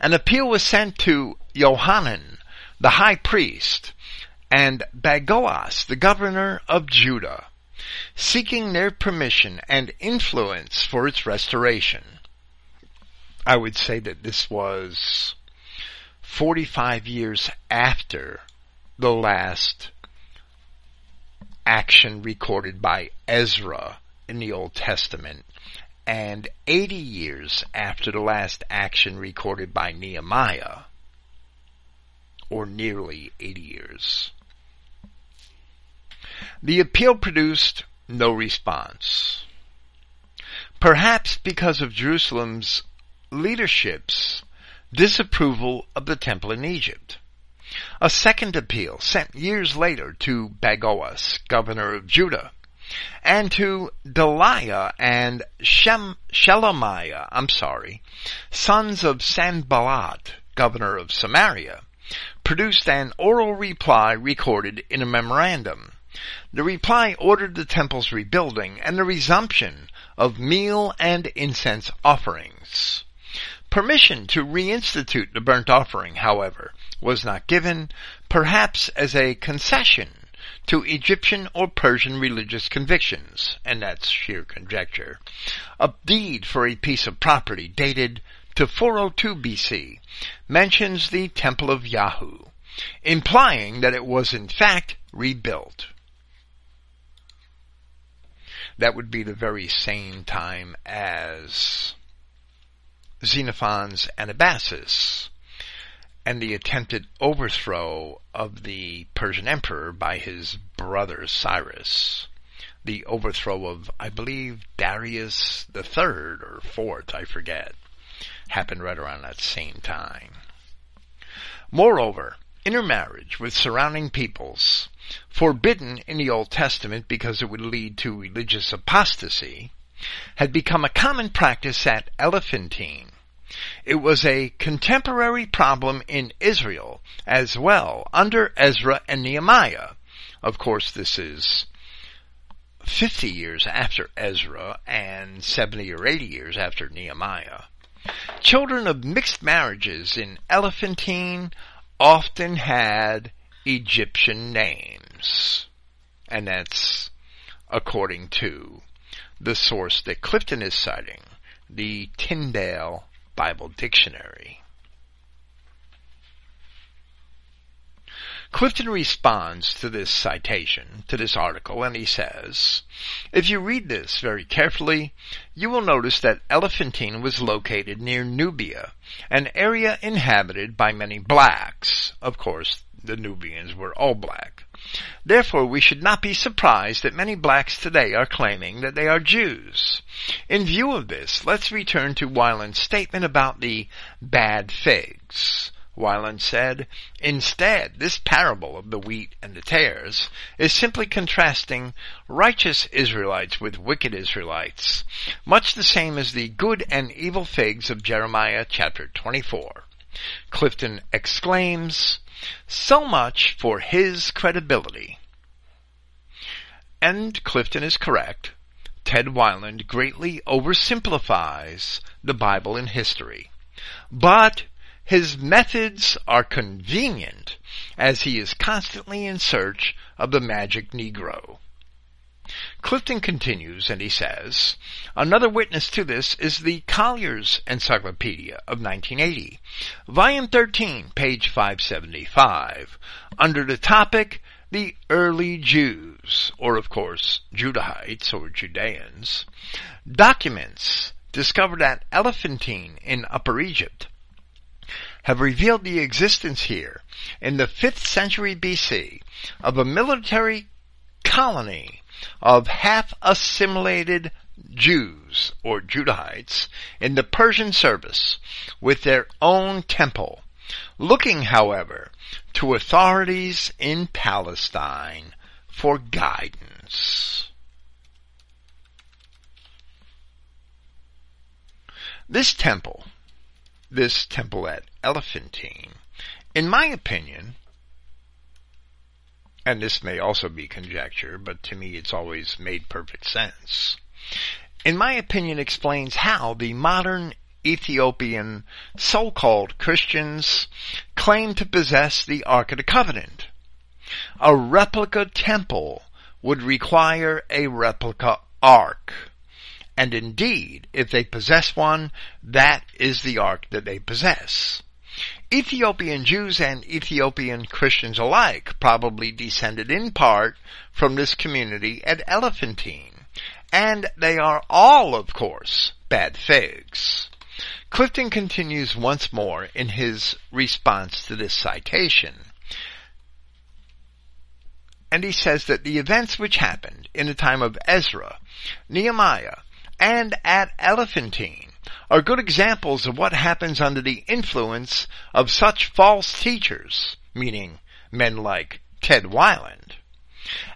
an appeal was sent to Johanan, the high priest, and Bagoas, the governor of Judah, seeking their permission and influence for its restoration. I would say that this was 45 years after the last action recorded by Ezra in the Old Testament and 80 years after the last action recorded by Nehemiah, or nearly 80 years. The appeal produced no response. Perhaps because of Jerusalem's leadership's disapproval of the temple in Egypt. A second appeal sent years later to Bagoas, governor of Judah, and to Delaiah and Shem, Shelemiah, I'm sorry, sons of Sanballat, governor of Samaria, produced an oral reply recorded in a memorandum. The reply ordered the temple's rebuilding and the resumption of meal and incense offerings. Permission to reinstitute the burnt offering, however, was not given, perhaps as a concession to Egyptian or Persian religious convictions, and that's sheer conjecture. A deed for a piece of property dated to 402 BC mentions the Temple of Yahu, implying that it was in fact rebuilt. That would be the very same time as Xenophon's Anabasis and the attempted overthrow of the Persian emperor by his brother Cyrus. The overthrow of, I believe, Darius the third or fourth, I forget, happened right around that same time. Moreover, intermarriage with surrounding peoples, forbidden in the Old Testament because it would lead to religious apostasy, had become a common practice at Elephantine, it was a contemporary problem in Israel as well under Ezra and Nehemiah. Of course, this is 50 years after Ezra and 70 or 80 years after Nehemiah. Children of mixed marriages in Elephantine often had Egyptian names. And that's according to the source that Clifton is citing, the Tyndale Bible Dictionary. Clifton responds to this citation, to this article, and he says, If you read this very carefully, you will notice that Elephantine was located near Nubia, an area inhabited by many blacks. Of course, the Nubians were all black. Therefore, we should not be surprised that many blacks today are claiming that they are Jews. In view of this, let's return to Weiland's statement about the bad figs. Weiland said, Instead, this parable of the wheat and the tares is simply contrasting righteous Israelites with wicked Israelites, much the same as the good and evil figs of Jeremiah chapter 24. Clifton exclaims, so much for his credibility. And Clifton is correct. Ted Weiland greatly oversimplifies the Bible in history. But his methods are convenient as he is constantly in search of the magic Negro. Clifton continues and he says, another witness to this is the Collier's Encyclopedia of 1980, volume 13, page 575, under the topic the early Jews, or of course Judahites or Judeans, documents discovered at Elephantine in Upper Egypt have revealed the existence here in the 5th century BC of a military colony of half assimilated Jews or Judahites in the Persian service with their own temple, looking, however, to authorities in Palestine for guidance. This temple, this temple at Elephantine, in my opinion, and this may also be conjecture, but to me it's always made perfect sense, in my opinion explains how the modern Ethiopian so-called Christians claim to possess the Ark of the Covenant. A replica temple would require a replica ark. And indeed, if they possess one, that is the ark that they possess. Ethiopian Jews and Ethiopian Christians alike probably descended in part from this community at Elephantine. And they are all, of course, bad figs. Clifton continues once more in his response to this citation. And he says that the events which happened in the time of Ezra, Nehemiah, and at Elephantine are good examples of what happens under the influence of such false teachers, meaning men like Ted Weiland.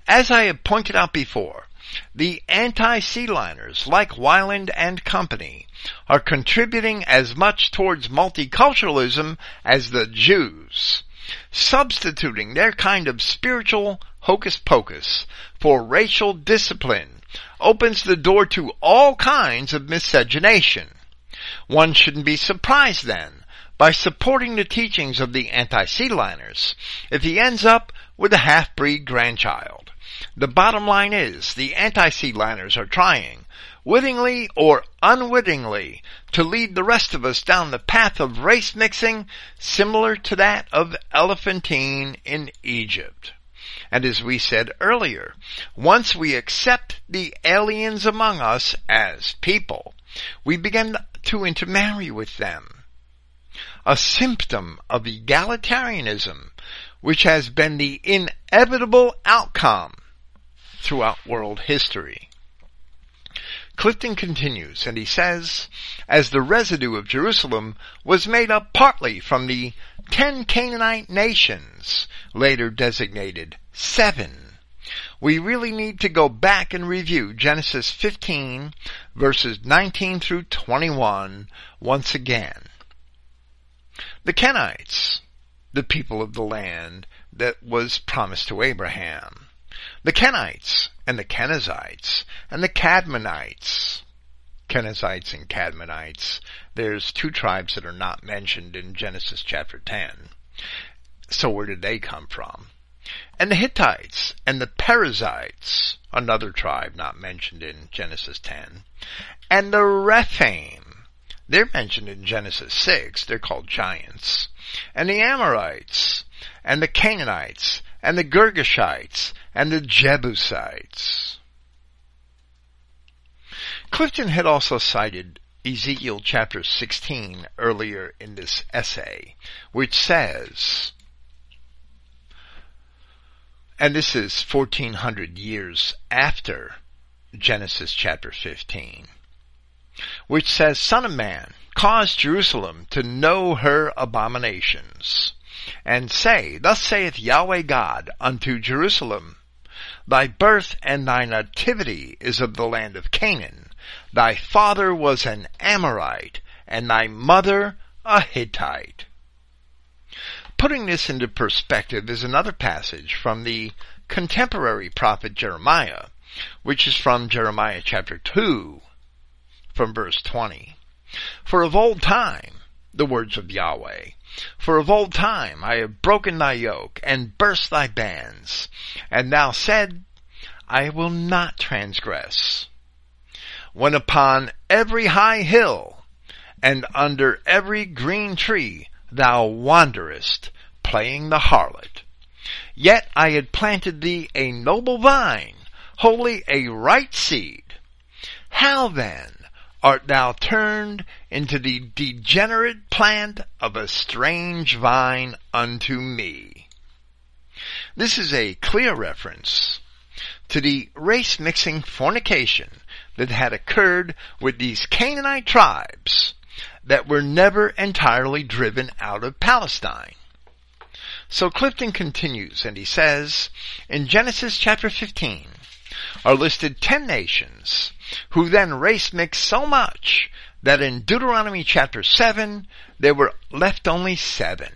As I have pointed out before, the anti-seed liners like Weiland and Company are contributing as much towards multiculturalism as the Jews, substituting their kind of spiritual hocus pocus for racial discipline opens the door to all kinds of miscegenation. One shouldn't be surprised then by supporting the teachings of the anti-seed liners if he ends up with a half-breed grandchild. The bottom line is the anti-seed liners are trying, wittingly or unwittingly, to lead the rest of us down the path of race mixing similar to that of Elephantine in Egypt. And as we said earlier, once we accept the aliens among us as people, we begin to intermarry with them. A symptom of egalitarianism, which has been the inevitable outcome throughout world history. Clifton continues and he says, as the residue of Jerusalem was made up partly from the ten Canaanite nations, later designated seven, we really need to go back and review Genesis 15 verses 19 through 21 once again. The Kenites, the people of the land that was promised to Abraham. The Kenites and the Kenizzites and the Cadmonites. Kenizzites and Cadmonites. There's two tribes that are not mentioned in Genesis chapter 10. So where did they come from? And the Hittites and the Perizzites, another tribe not mentioned in Genesis 10. And the Rephaim, they're mentioned in Genesis 6, they're called giants. And the Amorites, and the Canaanites, and the Girgashites, and the Jebusites. Clifton had also cited Ezekiel chapter 16 earlier in this essay, which says, and this is 1400 years after Genesis chapter 15, which says, Son of man, cause Jerusalem to know her abominations, and say, Thus saith Yahweh God unto Jerusalem, Thy birth and thy nativity is of the land of Canaan. Thy father was an Amorite, and thy mother a Hittite. Putting this into perspective is another passage from the contemporary prophet Jeremiah, which is from Jeremiah chapter 2, from verse 20. For of old time, the words of Yahweh, for of old time I have broken thy yoke and burst thy bands, and thou said, I will not transgress. When upon every high hill and under every green tree thou wanderest, playing the harlot. Yet I had planted thee a noble vine, wholly a right seed. How then art thou turned into the degenerate plant of a strange vine unto me. This is a clear reference to the race mixing fornication that had occurred with these Canaanite tribes that were never entirely driven out of Palestine. So Clifton continues and he says, in Genesis chapter 15 are listed 10 nations who then race mixed so much that in Deuteronomy chapter 7, there were left only seven.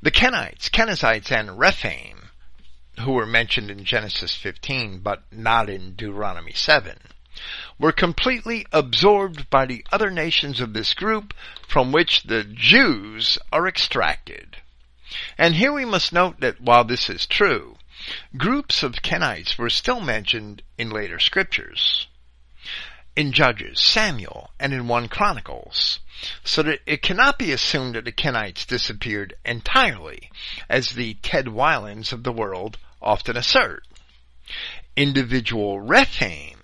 The Kenites, Kenizzites, and Rephaim, who were mentioned in Genesis 15, but not in Deuteronomy 7, were completely absorbed by the other nations of this group from which the Jews are extracted. And here we must note that while this is true, groups of Kenites were still mentioned in later scriptures. In Judges, Samuel, and in 1 Chronicles, so that it cannot be assumed that the Kenites disappeared entirely, as the Ted Weilands of the world often assert. Individual Rephaim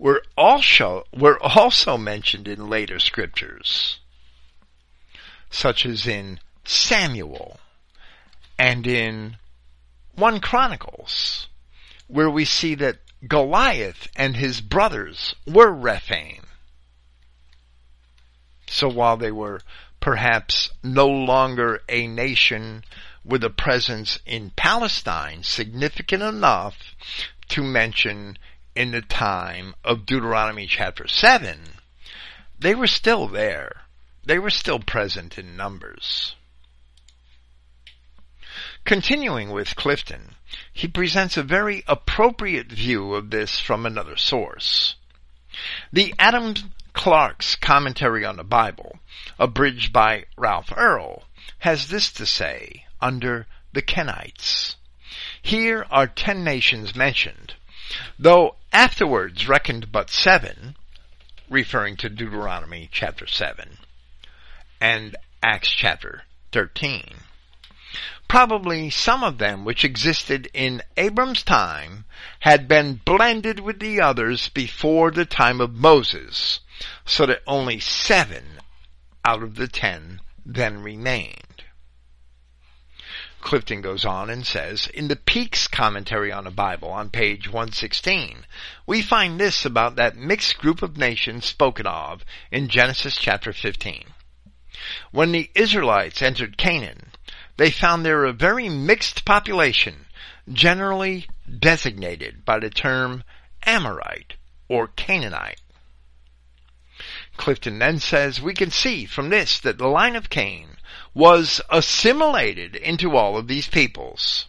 were also, were also mentioned in later scriptures, such as in Samuel and in 1 Chronicles, where we see that Goliath and his brothers were Rephaim. So while they were perhaps no longer a nation with a presence in Palestine significant enough to mention in the time of Deuteronomy chapter 7, they were still there. They were still present in numbers. Continuing with Clifton, he presents a very appropriate view of this from another source. The Adam Clarke's commentary on the Bible, abridged by Ralph Earle, has this to say under the Kenites. Here are ten nations mentioned, though afterwards reckoned but seven, referring to Deuteronomy chapter 7 and Acts chapter 13. Probably some of them which existed in Abram's time had been blended with the others before the time of Moses, so that only seven out of the ten then remained. Clifton goes on and says, in the Peake's commentary on the Bible on page 116, we find this about that mixed group of nations spoken of in Genesis chapter 15. When the Israelites entered Canaan, they found there a very mixed population, generally designated by the term Amorite or Canaanite. Clifton then says, we can see from this that the line of Cain was assimilated into all of these peoples.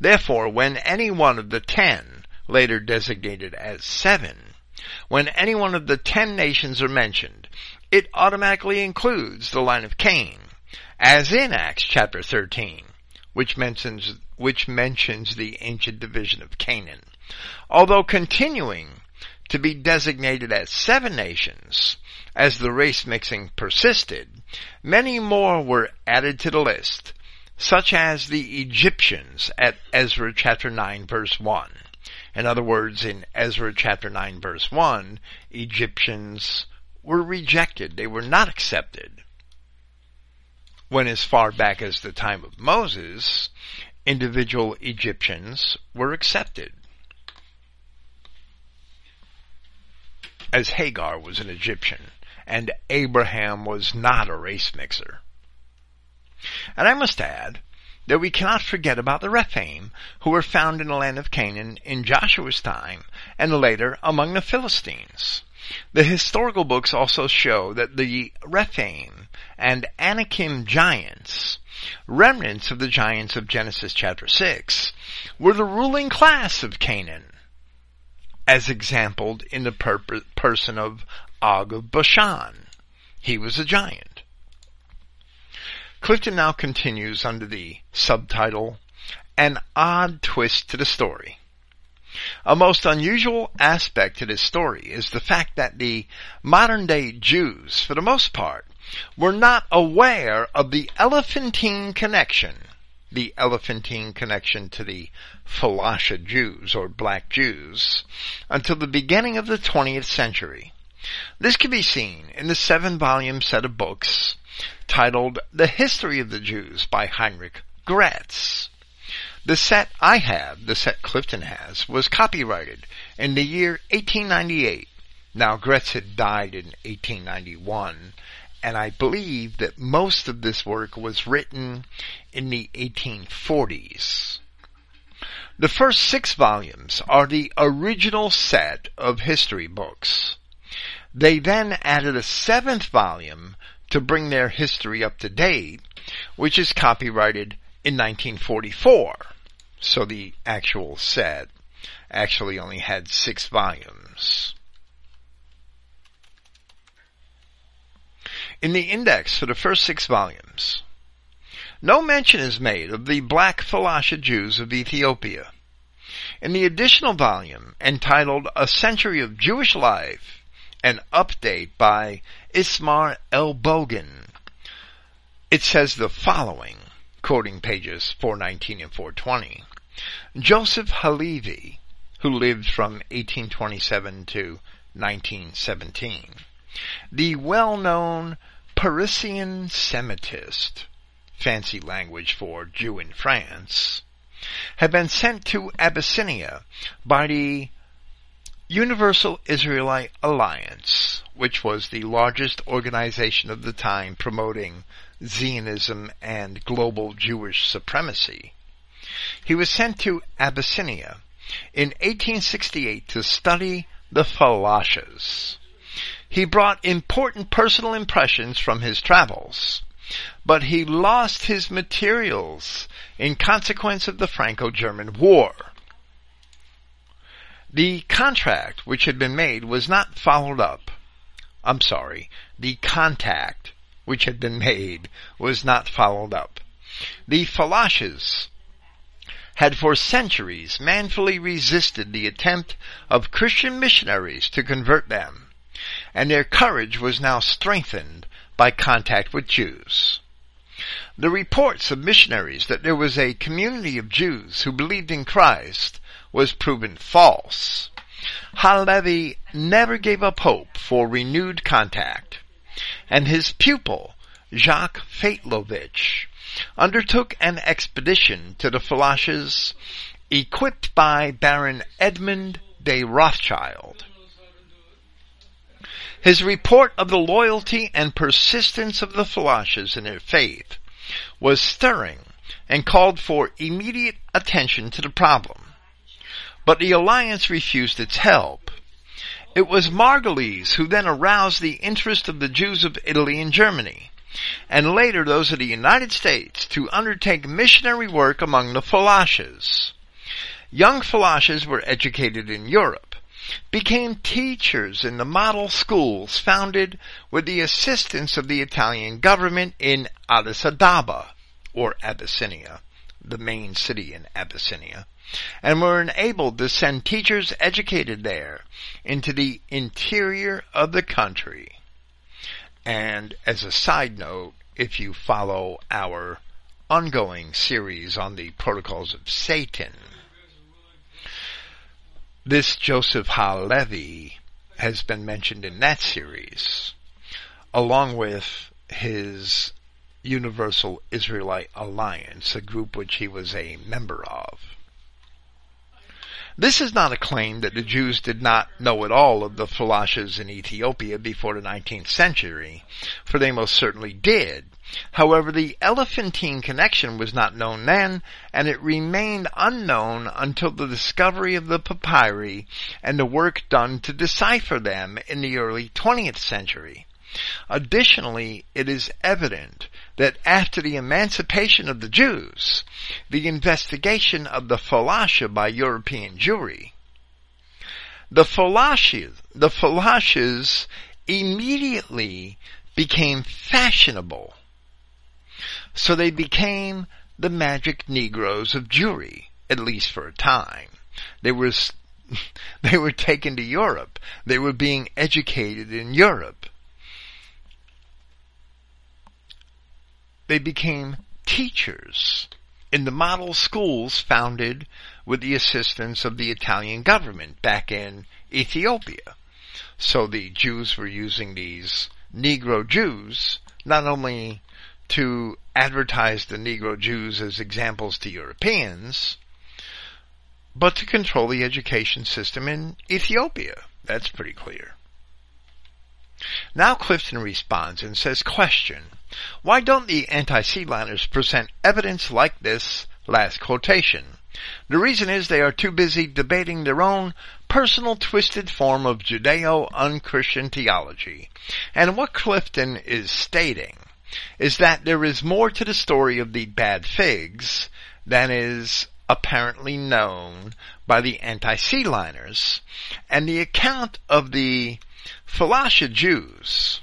Therefore, when any one of the ten, later designated as seven, when any one of the ten nations are mentioned, it automatically includes the line of Cain, as in Acts chapter 13, which mentions, which mentions the ancient division of Canaan. Although continuing to be designated as seven nations, as the race mixing persisted, many more were added to the list, such as the Egyptians at Ezra chapter 9 verse 1. In other words, in Ezra chapter 9 verse 1, Egyptians were rejected. They were not accepted. When as far back as the time of Moses, individual Egyptians were accepted. As Hagar was an Egyptian and Abraham was not a race mixer. And I must add that we cannot forget about the Rephaim who were found in the land of Canaan in Joshua's time and later among the Philistines. The historical books also show that the Rephaim and Anakim giants, remnants of the giants of Genesis chapter 6, were the ruling class of Canaan, as exampled in the per- person of Og of Bashan. He was a giant. Clifton now continues under the subtitle, An Odd Twist to the Story. A most unusual aspect to this story is the fact that the modern day Jews, for the most part, were not aware of the Elephantine connection, the Elephantine connection to the Falasha Jews or black Jews, until the beginning of the 20th century. This can be seen in the seven volume set of books titled The History of the Jews by Heinrich Graetz. The set I have, the set Clifton has, was copyrighted in the year 1898. Now Graetz had died in 1891, and I believe that most of this work was written in the 1840s. The first six volumes are the original set of history books. They then added a seventh volume to bring their history up to date, which is copyrighted in 1944. So the actual set actually only had six volumes. In the index for the first six volumes, no mention is made of the black Falasha Jews of Ethiopia. In the additional volume, entitled A Century of Jewish Life, an update by Ismar Elbogen, it says the following, quoting pages 419 and 420. Joseph Halevi, who lived from 1827 to 1917, the well-known Parisian Semitist, fancy language for Jew in France, had been sent to Abyssinia by the Universal Israelite Alliance, which was the largest organization of the time promoting Zionism and global Jewish supremacy. He was sent to Abyssinia in 1868 to study the Falashas. He brought important personal impressions from his travels, but he lost his materials in consequence of the Franco-German War. The contract which had been made was not followed up. I'm sorry, the contact which had been made was not followed up. The Falashas had for centuries manfully resisted the attempt of Christian missionaries to convert them, and their courage was now strengthened by contact with Jews. The reports of missionaries that there was a community of Jews who believed in Christ was proven false. Halevi never gave up hope for renewed contact, and his pupil, Jacques Faitlovitch, undertook an expedition to the Falashas equipped by Baron Edmund de Rothschild. His report of the loyalty and persistence of the Falashas in their faith was stirring and called for immediate attention to the problem. But the alliance refused its help. It was Margulies who then aroused the interest of the Jews of Italy and Germany and later those of the United States to undertake missionary work among the Falashas. Young Falashas were educated in Europe, became teachers in the model schools founded with the assistance of the Italian government in Addis Ababa, or Abyssinia, the main city in Abyssinia, and were enabled to send teachers educated there into the interior of the country. And as a side note, if you follow our ongoing series on the protocols of Satan, this Joseph Halevi has been mentioned in that series, along with his Universal Israelite Alliance, a group which he was a member of. This is not a claim that the Jews did not know at all of the Falashas in Ethiopia before the 19th century, for they most certainly did. However, the Elephantine connection was not known then, and it remained unknown until the discovery of the papyri and the work done to decipher them in the early 20th century. Additionally, it is evident that after the emancipation of the Jews, the investigation of the falasha by European Jewry, the falashas, the immediately became fashionable. So they became the magic Negroes of Jewry, at least for a time. They were, they were taken to Europe. They were being educated in Europe. They became teachers in the model schools founded with the assistance of the Italian government back in Ethiopia. So the Jews were using these Negro Jews not only to advertise the Negro Jews as examples to Europeans, but to control the education system in Ethiopia. That's pretty clear. Now Clifton responds and says, question, why don't the anti-seedliners present evidence like this last quotation? The reason is they are too busy debating their own personal twisted form of Judeo-unchristian theology. And what Clifton is stating is that there is more to the story of the bad figs than is apparently known by the anti-seedliners. And the account of the Falasha Jews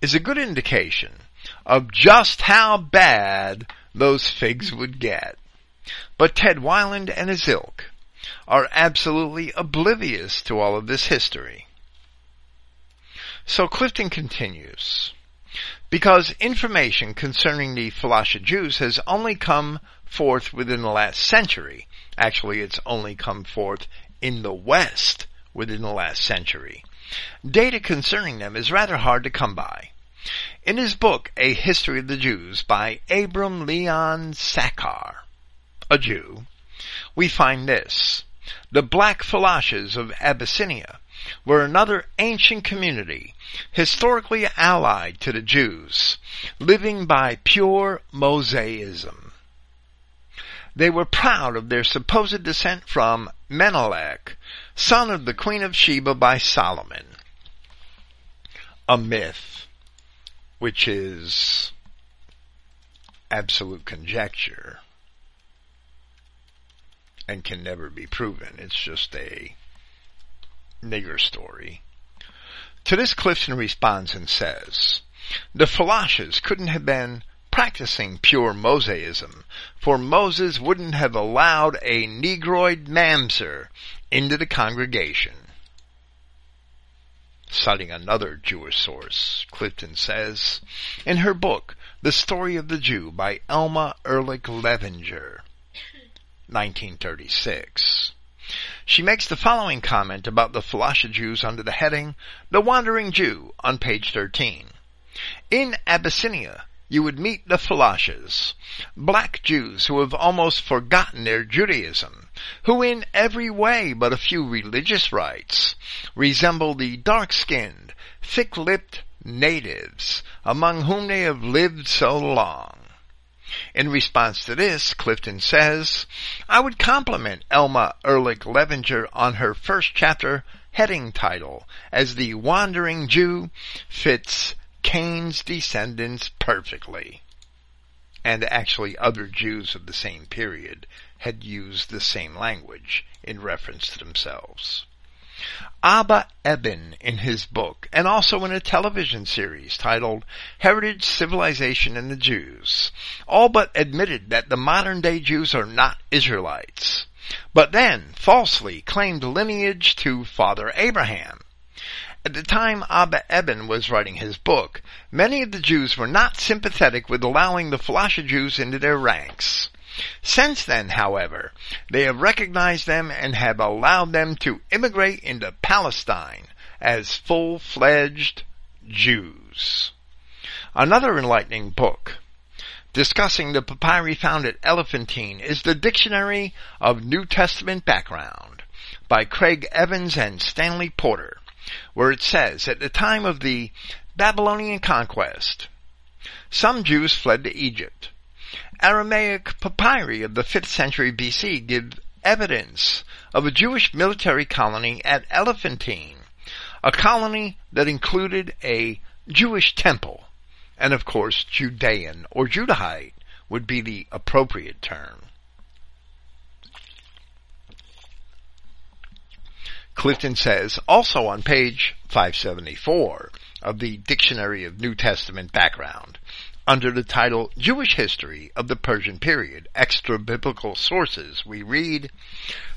is a good indication of just how bad those figs would get. But Ted Weiland and his ilk are absolutely oblivious to all of this history. So Clifton continues. Because information concerning the Falasha Jews has only come forth within the last century. Actually, it's only come forth in the West within the last century. Data concerning them is rather hard to come by. In his book, A History of the Jews by Abram Leon Sachar, a Jew, we find this. The Black Falashas of Abyssinia were another ancient community, historically allied to the Jews, living by pure Mosaism. They were proud of their supposed descent from Menelik, son of the Queen of Sheba by Solomon. A myth, which is absolute conjecture and can never be proven. It's just a nigger story. To this Clifton responds and says, the Falashas couldn't have been practicing pure Mosaism, for Moses wouldn't have allowed a Negroid mamzer into the congregation. Citing another Jewish source, Clifton says, in her book, The Story of the Jew by Elma Ehrlich Levinger, 1936. She makes the following comment about the Falasha Jews under the heading, The Wandering Jew, on page 13. In Abyssinia, you would meet the Falashas, black Jews who have almost forgotten their Judaism, who in every way but a few religious rites resemble the dark-skinned, thick-lipped natives among whom they have lived so long. In response to this, Clifton says, I would compliment Elma Ehrlich Levinger on her first chapter heading title as the Wandering Jew fits Cain's descendants perfectly. And actually other Jews of the same period had used the same language in reference to themselves. Abba Eban in his book and also in a television series titled Heritage, Civilization and the Jews all but admitted that the modern day Jews are not Israelites, but then falsely claimed lineage to Father Abraham. At the time Abba Eban was writing his book, many of the Jews were not sympathetic with allowing the Falasha Jews into their ranks. Since then, however, they have recognized them and have allowed them to immigrate into Palestine as full-fledged Jews. Another enlightening book discussing the papyri found at Elephantine is the Dictionary of New Testament Background by Craig Evans and Stanley Porter, where it says, at the time of the Babylonian conquest, some Jews fled to Egypt. Aramaic papyri of the 5th century BC give evidence of a Jewish military colony at Elephantine, a colony that included a Jewish temple, and of course Judean or Judahite would be the appropriate term. Clifton says also on page 574 of the Dictionary of New Testament Background under the title Jewish History of the Persian Period, Extra Biblical Sources, we read,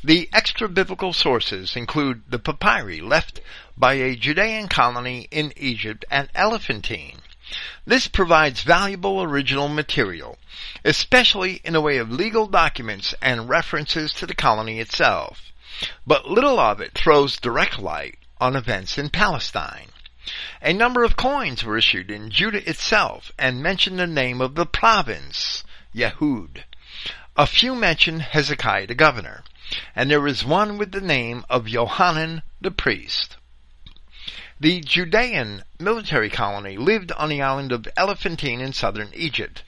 The extra biblical sources include the papyri left by a Judean colony in Egypt at Elephantine. This provides valuable original material, especially in the way of legal documents and references to the colony itself. But little of it throws direct light on events in Palestine. A number of coins were issued in Judah itself and mention the name of the province, Yehud. A few mention Hezekiah the governor, and there is one with the name of Johanan the priest. The Judean military colony lived on the island of Elephantine in southern Egypt.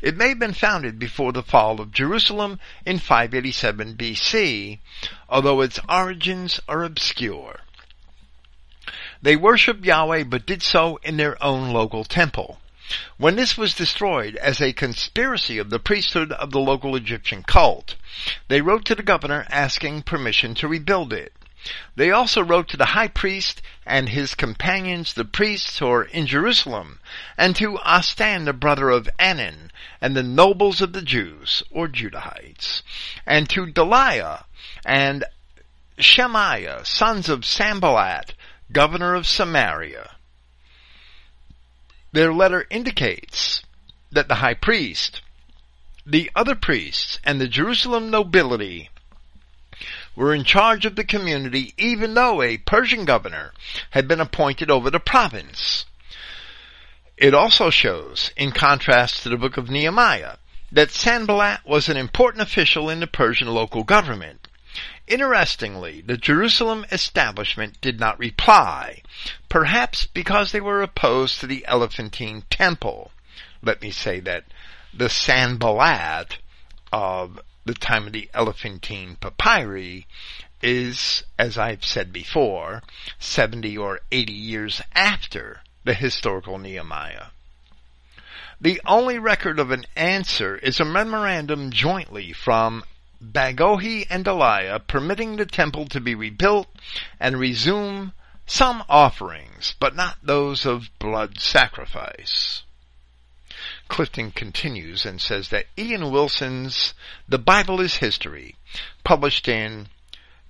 It may have been founded before the fall of Jerusalem in 587 BC, although its origins are obscure. They worshiped Yahweh but did so in their own local temple. When this was destroyed as a conspiracy of the priesthood of the local Egyptian cult, they wrote to the governor asking permission to rebuild it. They also wrote to the high priest and his companions, the priests who are in Jerusalem, and to Ostan, the brother of Anan, and the nobles of the Jews, or Judahites, and to Delaiah and Shemaiah, sons of Sanballat, governor of Samaria. Their letter indicates that the high priest, the other priests, and the Jerusalem nobility were in charge of the community even though a Persian governor had been appointed over the province. It also shows, in contrast to the book of Nehemiah, that Sanballat was an important official in the Persian local government. Interestingly, the Jerusalem establishment did not reply, perhaps because they were opposed to the Elephantine Temple. Let me say that the Sanballat of the time of the Elephantine papyri is, as I've said before, 70 or 80 years after the historical Nehemiah. The only record of an answer is a memorandum jointly from Bagohi and Delaiah permitting the temple to be rebuilt and resume some offerings, but not those of blood sacrifice. Clifton continues and says that Ian Wilson's The Bible is History, published in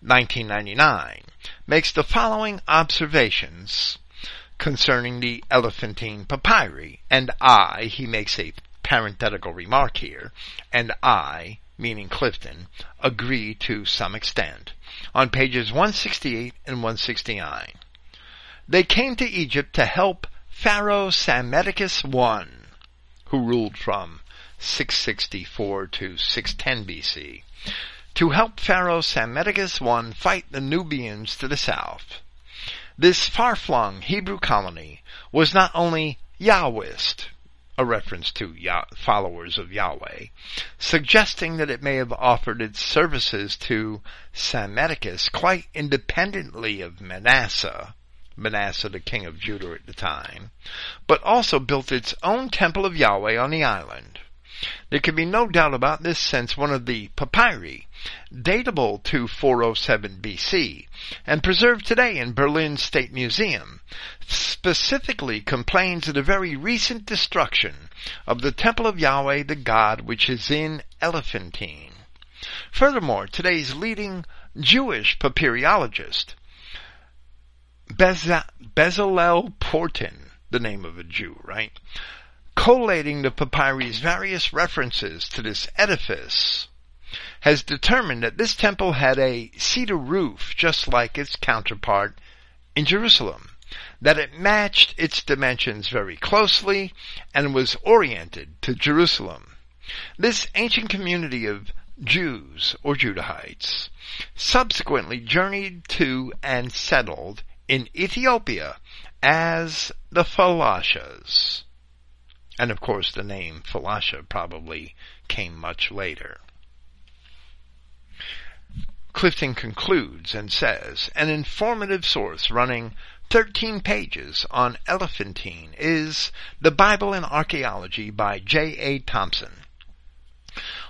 1999, makes the following observations concerning the Elephantine Papyri, and I, he makes a parenthetical remark here, and I, meaning Clifton, agree to some extent, on pages 168 and 169. They came to Egypt to help Pharaoh Psammetichus I who ruled from 664 to 610 BC, to help Pharaoh Psammetichus I fight the Nubians to the south. This far-flung Hebrew colony was not only Yahwist, a reference to followers of Yahweh, suggesting that it may have offered its services to Psammetichus quite independently of Manasseh, Manasseh, the king of Judah at the time, but also built its own temple of Yahweh on the island. There can be no doubt about this since one of the papyri, datable to 407 BC, and preserved today in Berlin State Museum, specifically complains of the very recent destruction of the temple of Yahweh the God which is in Elephantine. Furthermore, today's leading Jewish papyrologist, Bezalel Porten, the name of a Jew, right? Collating the papyri's various references to this edifice, has determined that this temple had a cedar roof just like its counterpart in Jerusalem, that it matched its dimensions very closely and was oriented to Jerusalem. This ancient community of Jews or Judahites subsequently journeyed to and settled in Ethiopia as the Falashas. And of course the name Falasha probably came much later. Clifton concludes and says, an informative source running 13 pages on Elephantine is The Bible and Archaeology by J. A. Thompson.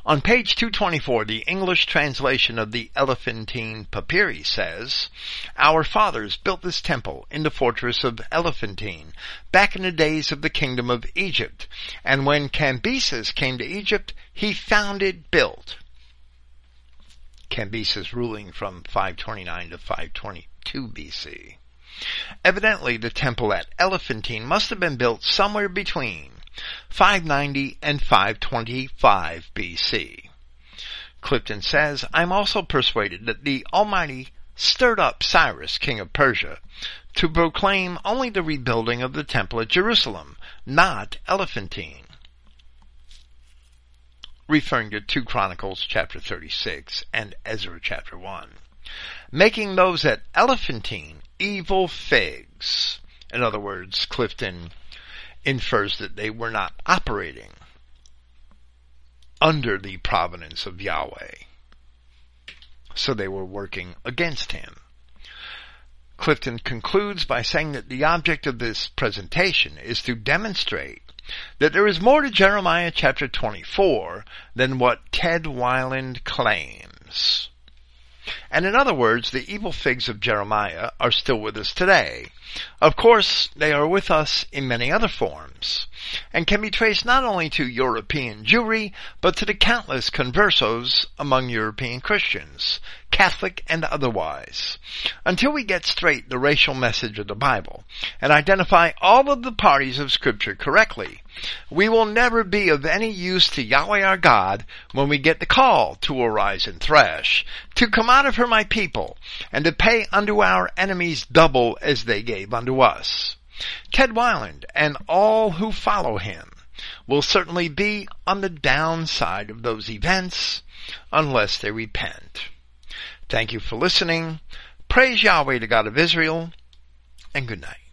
On page 224, the English translation of the Elephantine Papyri says, Our fathers built this temple in the fortress of Elephantine back in the days of the kingdom of Egypt, and when Cambyses came to Egypt, he found it built. Cambyses ruling from 529 to 522 BC. Evidently, the temple at Elephantine must have been built somewhere between 590 and 525 BC. Clifton says, I'm also persuaded that the Almighty stirred up Cyrus, king of Persia, to proclaim only the rebuilding of the temple at Jerusalem, not Elephantine. Referring to 2 Chronicles chapter 36 and Ezra chapter 1. Making those at Elephantine evil figs. In other words, Clifton infers that they were not operating under the providence of Yahweh. So they were working against him. Clifton concludes by saying that the object of this presentation is to demonstrate that there is more to Jeremiah chapter 24 than what Ted Weiland claims. And in other words, the evil figs of Jeremiah are still with us today. Of course, they are with us in many other forms, and can be traced not only to European Jewry, but to the countless conversos among European Christians, Catholic and otherwise. Until we get straight the racial message of the Bible, and identify all of the parties of Scripture correctly, we will never be of any use to Yahweh our God when we get the call to arise and thresh, to come out of her my people, and to pay unto our enemies double as they gave unto us. Ted Weiland and all who follow him will certainly be on the downside of those events unless they repent. Thank you for listening. Praise Yahweh, the God of Israel, and good night.